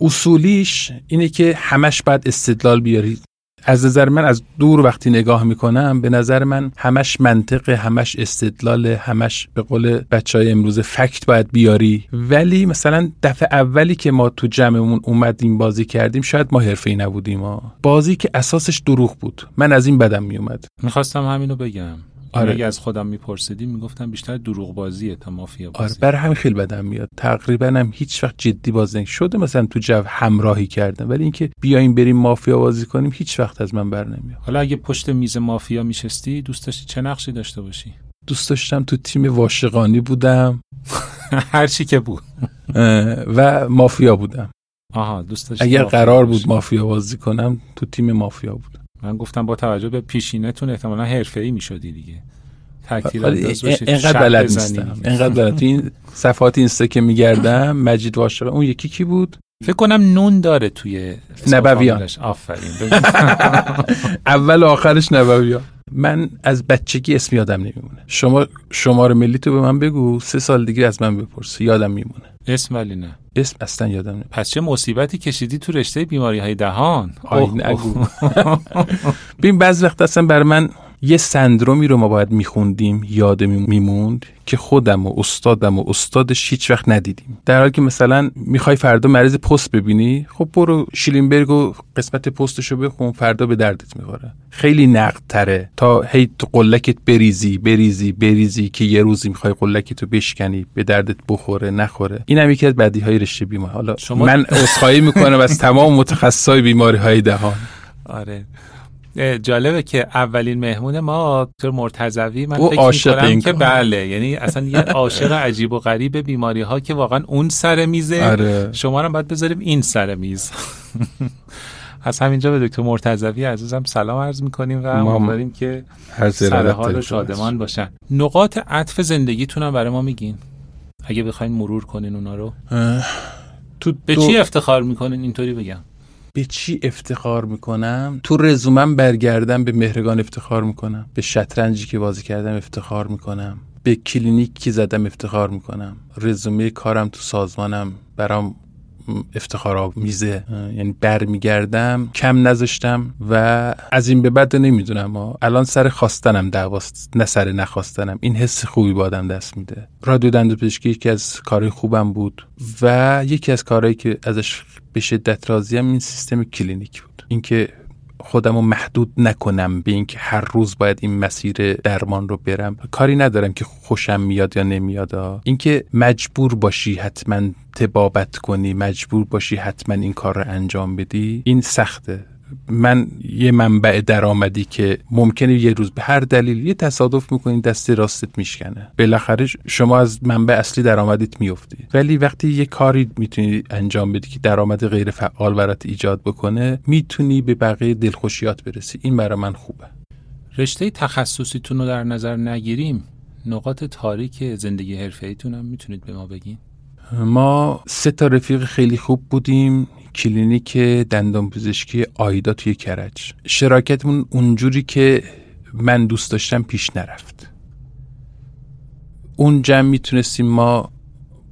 [SPEAKER 2] اصولیش اینه که همش بعد استدلال بیاری. از نظر من از دور وقتی نگاه می‌کنم به نظر من همش منطق همش استدلال همش به قول بچه های امروز فکت باید بیاری. ولی مثلا دفعه اولی که ما تو جمعمون اومدیم بازی کردیم شاید ما حرفه نبودیم ما بازی که اساسش دروغ بود. من از این بدم میومد
[SPEAKER 1] می‌خواستم همینو بگم.
[SPEAKER 2] آره.
[SPEAKER 1] اگه از خودم میپرسیدی می‌گفتم بیشتر دروغ بازیه تا مافیا بازی.
[SPEAKER 2] آره برای همین خیلی بدم میاد. تقریبا هم هیچ وقت جدی بازی شده مثلا تو جو همراهی کردم ولی اینکه بیایم بریم مافیا بازی کنیم هیچ وقت از من بر نمیاد.
[SPEAKER 1] حالا اگه پشت میز مافیا میشستی دوست داشتی چه نقشی داشته باشی؟
[SPEAKER 2] دوست داشتم تو تیم واشقانی بودم.
[SPEAKER 1] هر چی که بود.
[SPEAKER 2] و مافیا بودم.
[SPEAKER 1] آها دوست
[SPEAKER 2] اگر قرار. بود مافیا بازی کنم تو تیم مافیا بودم
[SPEAKER 1] من گفتم با توجه به پیشینتون احتمالا حرفه‌ای می‌شدی دیگه. تکتیر انداز بشی
[SPEAKER 2] اینقدر بلد. نیستم. اینقدر بلد. تو این صفحات اینستا که میگردم مجید واشقه اون یکی کی بود؟
[SPEAKER 1] فکر کنم نون داره توی
[SPEAKER 2] نبویان.
[SPEAKER 1] آفرین.
[SPEAKER 2] اول و آخرش نبوی من از بچگی اسم یادم نمیمونه. شما شماره ملی تو به من بگو سه سال دیگه از من بپرس. یادم میمونه.
[SPEAKER 1] اسم ولی نه.
[SPEAKER 2] اسم اصلا یادم نمیمونه.
[SPEAKER 1] پس چه مصیبتی کشیدی تو رشته بیماری های دهان
[SPEAKER 2] آی نگو. ببین بعضی وقت اصلا بر من یه سندرومی رو ما باید میخوندیم یاد میموند که خودم و استادم و استادش هیچ وقت ندیدیم. در حالی که مثلا می‌خوای فردا مریض پست ببینی خب برو شیلینبرگ و قسمت پستش رو بخون فردا به دردت می‌خوره. خیلی نقد تره تا هی تو قلکت بریزی بریزی بریزی که یه روزی می‌خوای قلکت رو بشکنی به دردت بخوره نخوره. این هم یکی از بدی های رشته بیمار. حالا شما... من عذرخواهی می‌کنم از تمام متخصصای بیماری های دهان.
[SPEAKER 1] آره. جالبه که اولین مهمون ما دکتر مرتضوی من فکر می‌کنم که بله یعنی اصلا یه عاشق عجیب و غریب بیماری ها که واقعا اون سر میزه. آره. شما رو باید بذاریم این سر میز. از همینجا به دکتر مرتضوی عزیزم سلام عرض می‌کنیم و امیدواریم که سر حال و شادمان باشن. نقاط عطف زندگیتون هم برای ما میگین. اگه بخواین مرور کنین اونا رو. تو به چی افتخار می‌کنین؟ اینطوری بگم.
[SPEAKER 2] به چی افتخار می‌کنم؟ تو رزومم برگردم به مهرگان افتخار می‌کنم. به شطرنجی که بازی کردم افتخار می‌کنم. به کلینیک که زدم افتخار می‌کنم. رزومه کارم تو سازمانم برام افتخار میزه یعنی برمیگردم کم نذاشتم و از این به بعد نمی‌دونم الان سر خواستنم دعواست نه سر نخواستنم. این حس خوبی بادم دست میده. رادیو دندو پزشکی یکی از کارهای خوبم بود و یکی از کارهایی که ازش به شدت راضیم این سیستم کلینیک بود. اینکه خودم رو محدود نکنم به اینکه هر روز باید این مسیر درمان رو برم. کاری ندارم که خوشم میاد یا نمیاد. اینکه مجبور باشی حتما تبابت کنی مجبور باشی حتما این کار رو انجام بدی این سخته. من یه منبع درآمدی که ممکنه یه روز به هر دلیل یه تصادف می‌کنی دست راستت میشکنه. بالاخره شما از منبع اصلی درآمدیت میفتی ولی وقتی یه کاری می‌تونی انجام بدی که درآمد غیر فعال برات ایجاد بکنه می‌تونی به بقیه دلخوشیات برسی. این برای من خوبه.
[SPEAKER 1] رشته تخصصیتون رو در نظر نگیریم. نقاط تاریک زندگی حرفه هم می‌تونید به ما بگین.
[SPEAKER 2] ما سه تا رفیق خیلی خوب بودیم. کلینیک دندان پزشکی آیدا توی کرج. شراکتمون اونجوری که من دوست داشتم پیش نرفت. اون جمع می‌تونستیم ما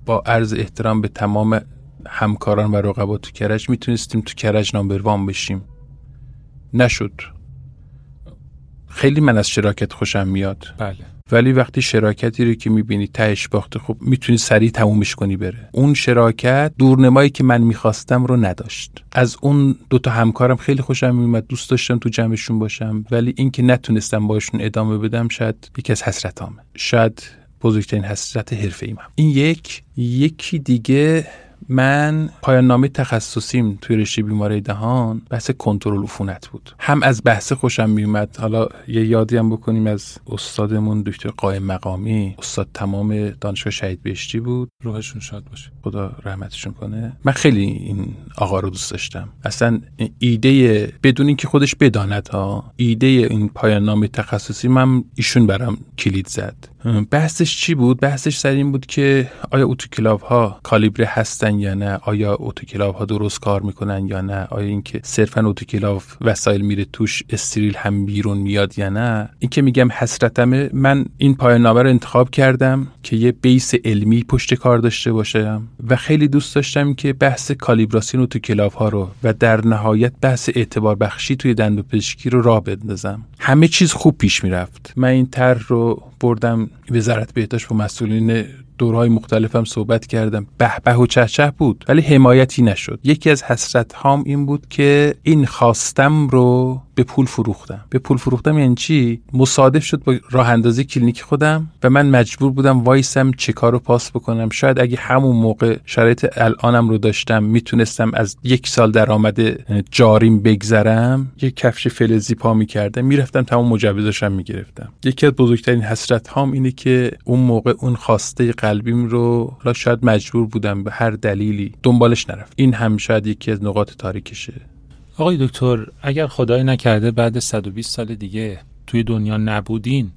[SPEAKER 2] با عرض احترام به تمام همکاران و رقبا تو کرج می‌تونستیم تو کرج نامبروان بشیم. نشد. خیلی من از شراکت خوشم میاد.
[SPEAKER 1] بله.
[SPEAKER 2] ولی وقتی شراکتی رو که می‌بینی تهش باخته خب می‌تونی سریع تمومش کنی بره. اون شراکت دورنمایی که من می‌خواستم رو نداشت. از اون دوتا همکارم خیلی خوشم میومد دوست داشتم تو جمعشون باشم ولی اینکه نتونستم باشون ادامه بدم شاید یکی از حسرتامه. شاید بزرگترین حسرت حرفه ایم این یک یکی دیگه من پایان نامه تخصصیم توی رشته بیماری دهان بحث کنترل عفونت بود. هم از بحث خوشم میومد حالا یه یادی هم بکنیم از استادمون دکتر قائم مقامی. استاد تمام دانشگاه شهید بهشتی بود.
[SPEAKER 1] روحشون شاد باشه.
[SPEAKER 2] خدا رحمتشون کنه. من خیلی این آقا رو دوست داشتم. اصلا ایده بدون اینکه خودش بداند ها ایده این پایان نامه تخصصی من ایشون برام کلید زد. بحثش چی بود؟ بحثش سر این بود که آیا اوتوکلاو ها کالیبره هستن یا نه آیا اوتوکلاو ها درست کار می‌کنن یا نه؟ آیا اینکه صرفا اوتوکلاو وسایل میره توش استریل هم بیرون میاد یا نه؟ این که میگم حسرتمه. من این پایان نامه رو انتخاب کردم که یه بیس علمی پشت کار داشته باشم و خیلی دوست داشتم که بحث کالیبراسیون اوتوکلاو ها رو و در نهایت بحث اعتبار بخشی توی دندوپزشکی رو راه بندازم. همه چیز خوب پیش می‌رفت. من این طرح رو بردم وزارت بهداشت با مسئولین دوره‌های مختلفم صحبت کردم. به به و چه بود ولی حمایتی نشد. یکی از حسرت هام این بود که این خواستم رو به پول فروختم. به پول فروختم یعنی چی؟ مصادف شد با راه اندازی کلینیک خودم و من مجبور بودم وایسم چک‌هامو پاس بکنم. شاید اگه همون موقع شرایط الانم رو داشتم می‌تونستم از یک سال درآمد جاریم بگذرم یک کفش فلزی پا می‌کردم می‌رفتم تمام مجوزشم می‌گرفتم. یکی از بزرگترین حسرت هام اینه که اون موقع اون خواسته قلبیم رو شاید مجبور بودم به هر دلیلی دنبالش نرفت این هم شاید یکی از نقاط تاریکشه.
[SPEAKER 1] آقای دکتر اگر خدای نکرده بعد 120 سال دیگه توی دنیا نبودین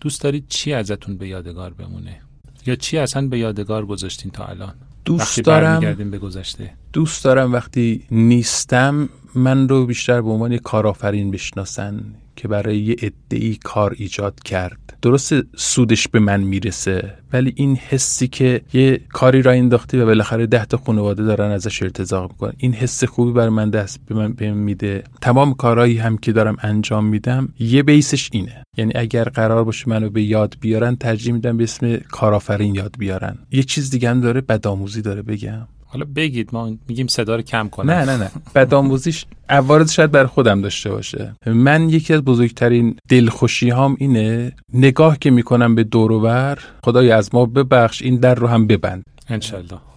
[SPEAKER 1] دوست دارید چی ازتون به یادگار بمونه؟ یا چی اصلا به یادگار گذاشتین تا الان؟
[SPEAKER 2] دوست دارم.
[SPEAKER 1] به گذشته.
[SPEAKER 2] دوست دارم وقتی نیستم من رو بیشتر به عنوان کارآفرین بشناسن. که برای یه ای کار ایجاد کرد. درست سودش به من می‌رسه ولی این حسی که یه کاری را انداختی و بالاخره ده تا خانواده دارن ازش ارتزاق می‌کنن این حس خوبی بر من دست به من, میده. تمام کارهایی هم که دارم انجام میدم یه بیسش اینه. یعنی اگر قرار باشه منو به یاد بیارن ترجیح میدم به اسم کارآفرین یاد بیارن. یه چیز دیگه هم داره بدآموزی داره بگم.
[SPEAKER 1] حالا بگید ما میگیم صدا رو کم کنم.
[SPEAKER 2] نه نه نه. بدآموزیش عوارض شاید بر خودم داشته باشه. من یکی از بزرگترین دلخوشی هام اینه نگاه که می‌کنم به دور و بر خدای از ما ببخش این در رو هم ببند.
[SPEAKER 1] انشالله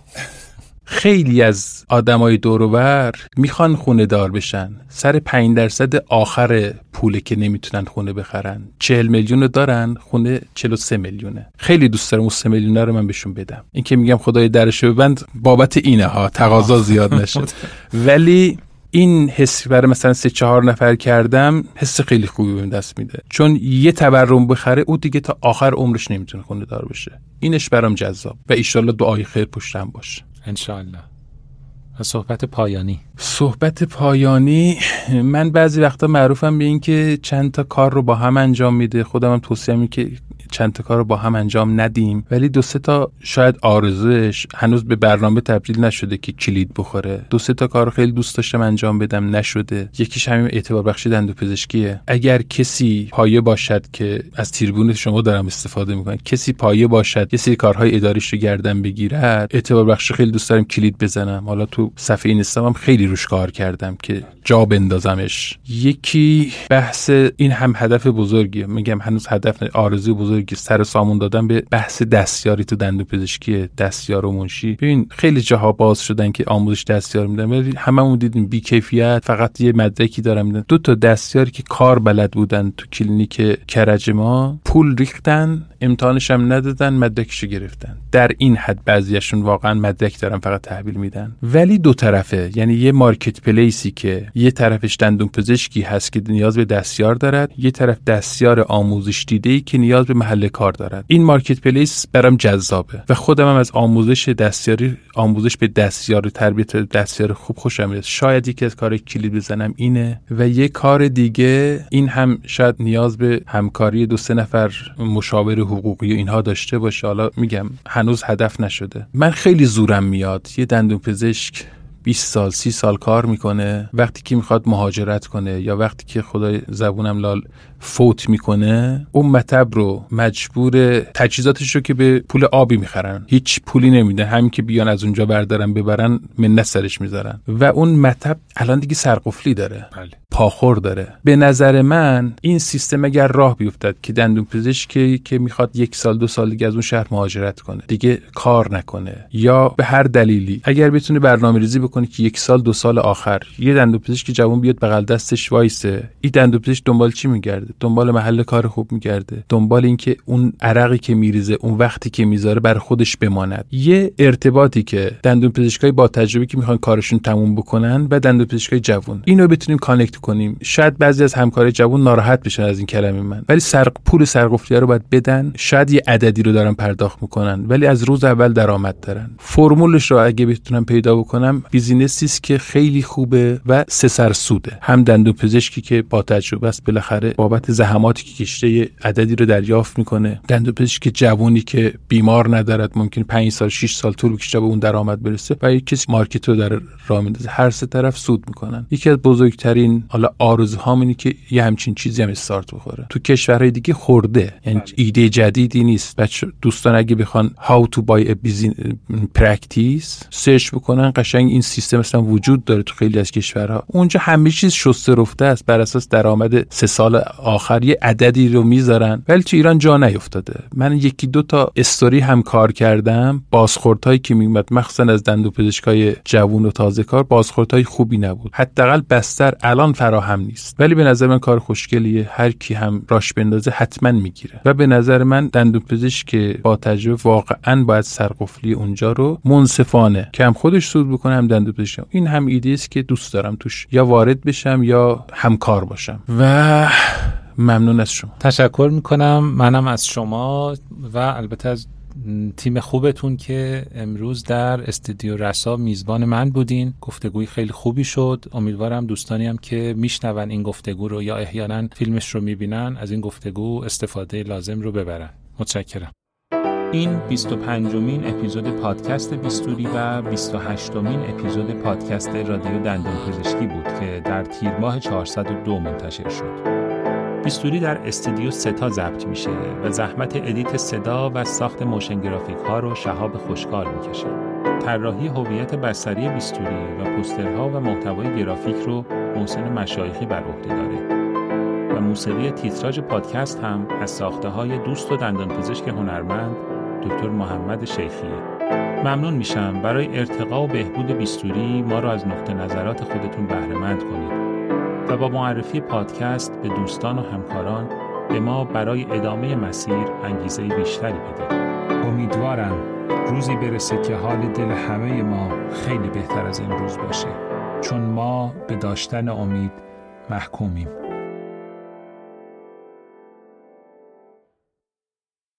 [SPEAKER 2] خیلی از آدمای دوروبر می‌خوان خونه دار بشن. سر 5 درصد آخر پوله که نمی‌تونن خونه بخرن. 40 میلیون رو دارن خونه 43 میلیونه. خیلی دوست دارم اون 3 میلیون رو من بهشون بدم. این که میگم خدای درشو ببند بابت اینه ها تقاضا زیاد نشه. ولی این حس برای مثلا سه چهار نفر کردم حس خیلی خوبی بهم دست میده. چون یه تورم بخره او دیگه تا آخر عمرش نمی‌تونه خونه دار بشه. اینش برام جذاب. و ایشالله دعای خیر پشتم باشه.
[SPEAKER 1] انشالله و صحبت پایانی.
[SPEAKER 2] صحبت پایانی من بعضی وقتا معروفم به این که چند تا کار رو با هم انجام میده. خودم هم توصیه که چند تا کار رو با هم انجام ندیم. ولی دو سه تا شاید آرزوش هنوز به برنامه تبدیل نشده که کلید بخوره. دو سه تا کار خیلی دوست داشتم انجام بدم نشده. یکیش همین اعتبار بخشی دندو پزشکیه. اگر کسی پایه باشد که از تیربون شما دارم استفاده می‌کنم کسی پایه باشد یه سری کارهای اداریش رو گردن بگیرد اعتبار بخشی خیلی دوست دارم کلید بزنم. حالا تو صفحه اینستام هم خیلی روش کار کردم که جا بندازمش. یکی بحث این هم هدف بزرگیه. میگم هنوز هدف آرزو بزرگی. سر سامون دادن به بحث دستیاری تو دندون پزشکی دستیار و منشی. ببین خیلی جاها باز شدن که آموزش دستیار میدن ولی هممون دیدیم بی کیفیت فقط یه مدرکی دارم میدن. دو تا دستیاری که کار بلد بودن تو کلینیک کرج ما پول ریختن امتحانش هم ندادن مدرکش گرفتن. در این حد بعضیشون واقعا مدرک دارن فقط تحویل میدن. ولی دو طرفه. یعنی یه marketplace ی که یه طرفش دندون پزشکی هست که نیاز به دستیار دارد یه طرف دستیار آموزش دیده ای که نیاز به محل کار دارد. این مارکت پلیس برام جذابه و خودم هم از آموزش دستیاری آموزش به دستیار تربیت دستیار خوب خوشم میاد. شاید یکی از کار کلید بزنم اینه و یه کار دیگه این هم شاید نیاز به همکاری دو سه نفر مشاور حقوقی و اینها داشته باشه. حالا میگم هنوز هدف نشده. من خیلی زورم میاد. یه دندون پزشک 20 سال 30 سال کار می‌کنه. وقتی که می‌خواد مهاجرت کنه یا وقتی که خدای زبونم لال فوت می‌کنه اون مطب رو مجبور تجهیزاتش رو که به پول آبی می‌خرن. هیچ پولی نمیده. همین که بیان از اونجا بردارن ببرن منت سرش می‌ذارن. و اون مطب الان دیگه سرقفلی داره. بله. پاخور داره. به نظر من این سیستم اگر راه بیفتد که دندون پزشکی که می‌خواد یک سال دو سال دیگه از اون شهر مهاجرت کنه دیگه کار نکنه. یا به هر دلیلی اگر بتونه برنامه ریزی بکنه که یک سال دو سال آخر. یه دندون پزشک جوان بیاد بغل دستش وایسه. این دندون پزشک دنبال چی میگرده؟ دنبال محل کار خوب میگرده. دنبال اینکه اون عرقی که میریزه اون وقتی که می‌ذاره بر خودش بماند. یه ارتباطی که دندون پزشکای با تجربه که می‌خوان کارشون تموم بکنن و دندون پزشکای جوون اینو بتونیم connect کنیم. شاید بعضی از همکارای جوون ناراحت بشن از این کلمه من. ولی سرق پول سرقفلی رو باید بدن. شاید یه عددی رو دارن پرداخت می‌کنن. ولی از روز اول درآمد دارن. فرمولش رو اگه بتونم پیدا بکنم business ی است که خیلی خوبه و سه سر سوده. هم دندون پزشکی که با تجربه است بالاخره بابت زحماتی که کشته عددی رو دریافت می‌کنه. دندون پزشک جوونی که بیمار ندارد ممکن 5 سال 6 سال طول بکشه به اون درآمد برسه و یک کسی market رو در راه میندازه. هر سه طرف سود می‌کنن. یکی از بزرگترین حالا آرزوهام اینه که یه همچین چیزی هم استارت بخوره. تو کشورهای دیگه خورده. یعنی بله. ایده جدیدی نیست. بچه دوستان اگه بخوان how to buy a business practice سرچ بکنن قشنگ این سیستم اصلا وجود داره تو خیلی از کشورها. اونجا همه چیز شسته رفته است. بر اساس درآمد سه سال آخر یه عددی رو می‌ذارن. ولی تو ایران جا نیفتاده. من یکی دو تا استوری هم کار کردم. بازخوردهایی که میومد مخصوصا از دندو پزشکای جوون و تازه کار بازخوردهای خوبی نبود. حداقل بستر الان فراهم نیست. ولی به نظر من کار خوشگلیه. هر کی هم راش بندازه حتما می‌گیره. و به نظر من دندون پزشک با تجربه واقعا باید سرقفلی اونجا رو منصفانه که هم خودش سود بکنه هم دندون پزشک این هم ایده است که دوست دارم توش یا وارد بشم یا همکار باشم. و ممنون از شما.
[SPEAKER 1] تشکر می‌کنم. منم از شما و البته از تیم خوبتون که امروز در استودیو رسا میزبان من بودین. گفتگوی خیلی خوبی شد. امیدوارم دوستانی هم که میشنون این گفتگو رو یا احیانا فیلمش رو می‌بینن از این گفتگو استفاده لازم رو ببرن. متشکرم. این 25 مین اپیزود پادکست بیستوری و 28 مین اپیزود پادکست رادیو دندان پزشکی بود که در تیر ماه 402 منتشر شد. بیستوری در استودیو ستا ضبط میشه و زحمت edit صدا و ساخت motion graphic ها رو شهاب خوشکار می‌کشه. طراحی هویت بصری بیستوری و پوسترها و محتوای گرافیک رو محسن مشایخی بر عهده داره. و موسیقی تیتراژ پادکست هم از ساخته های دوست و دندانپزشک هنرمند دکتر محمد شیخیه. ممنون میشم برای ارتقا و بهبود بیستوری ما را از نقطه نظرات خودتون بهرهمند کنید و با معرفی پادکست به دوستان و همکاران به ما برای ادامه مسیر انگیزه بیشتری بدید. امیدوارم روزی برسه که حال دل همه ما خیلی بهتر از امروز باشه. چون ما به داشتن امید محکومیم.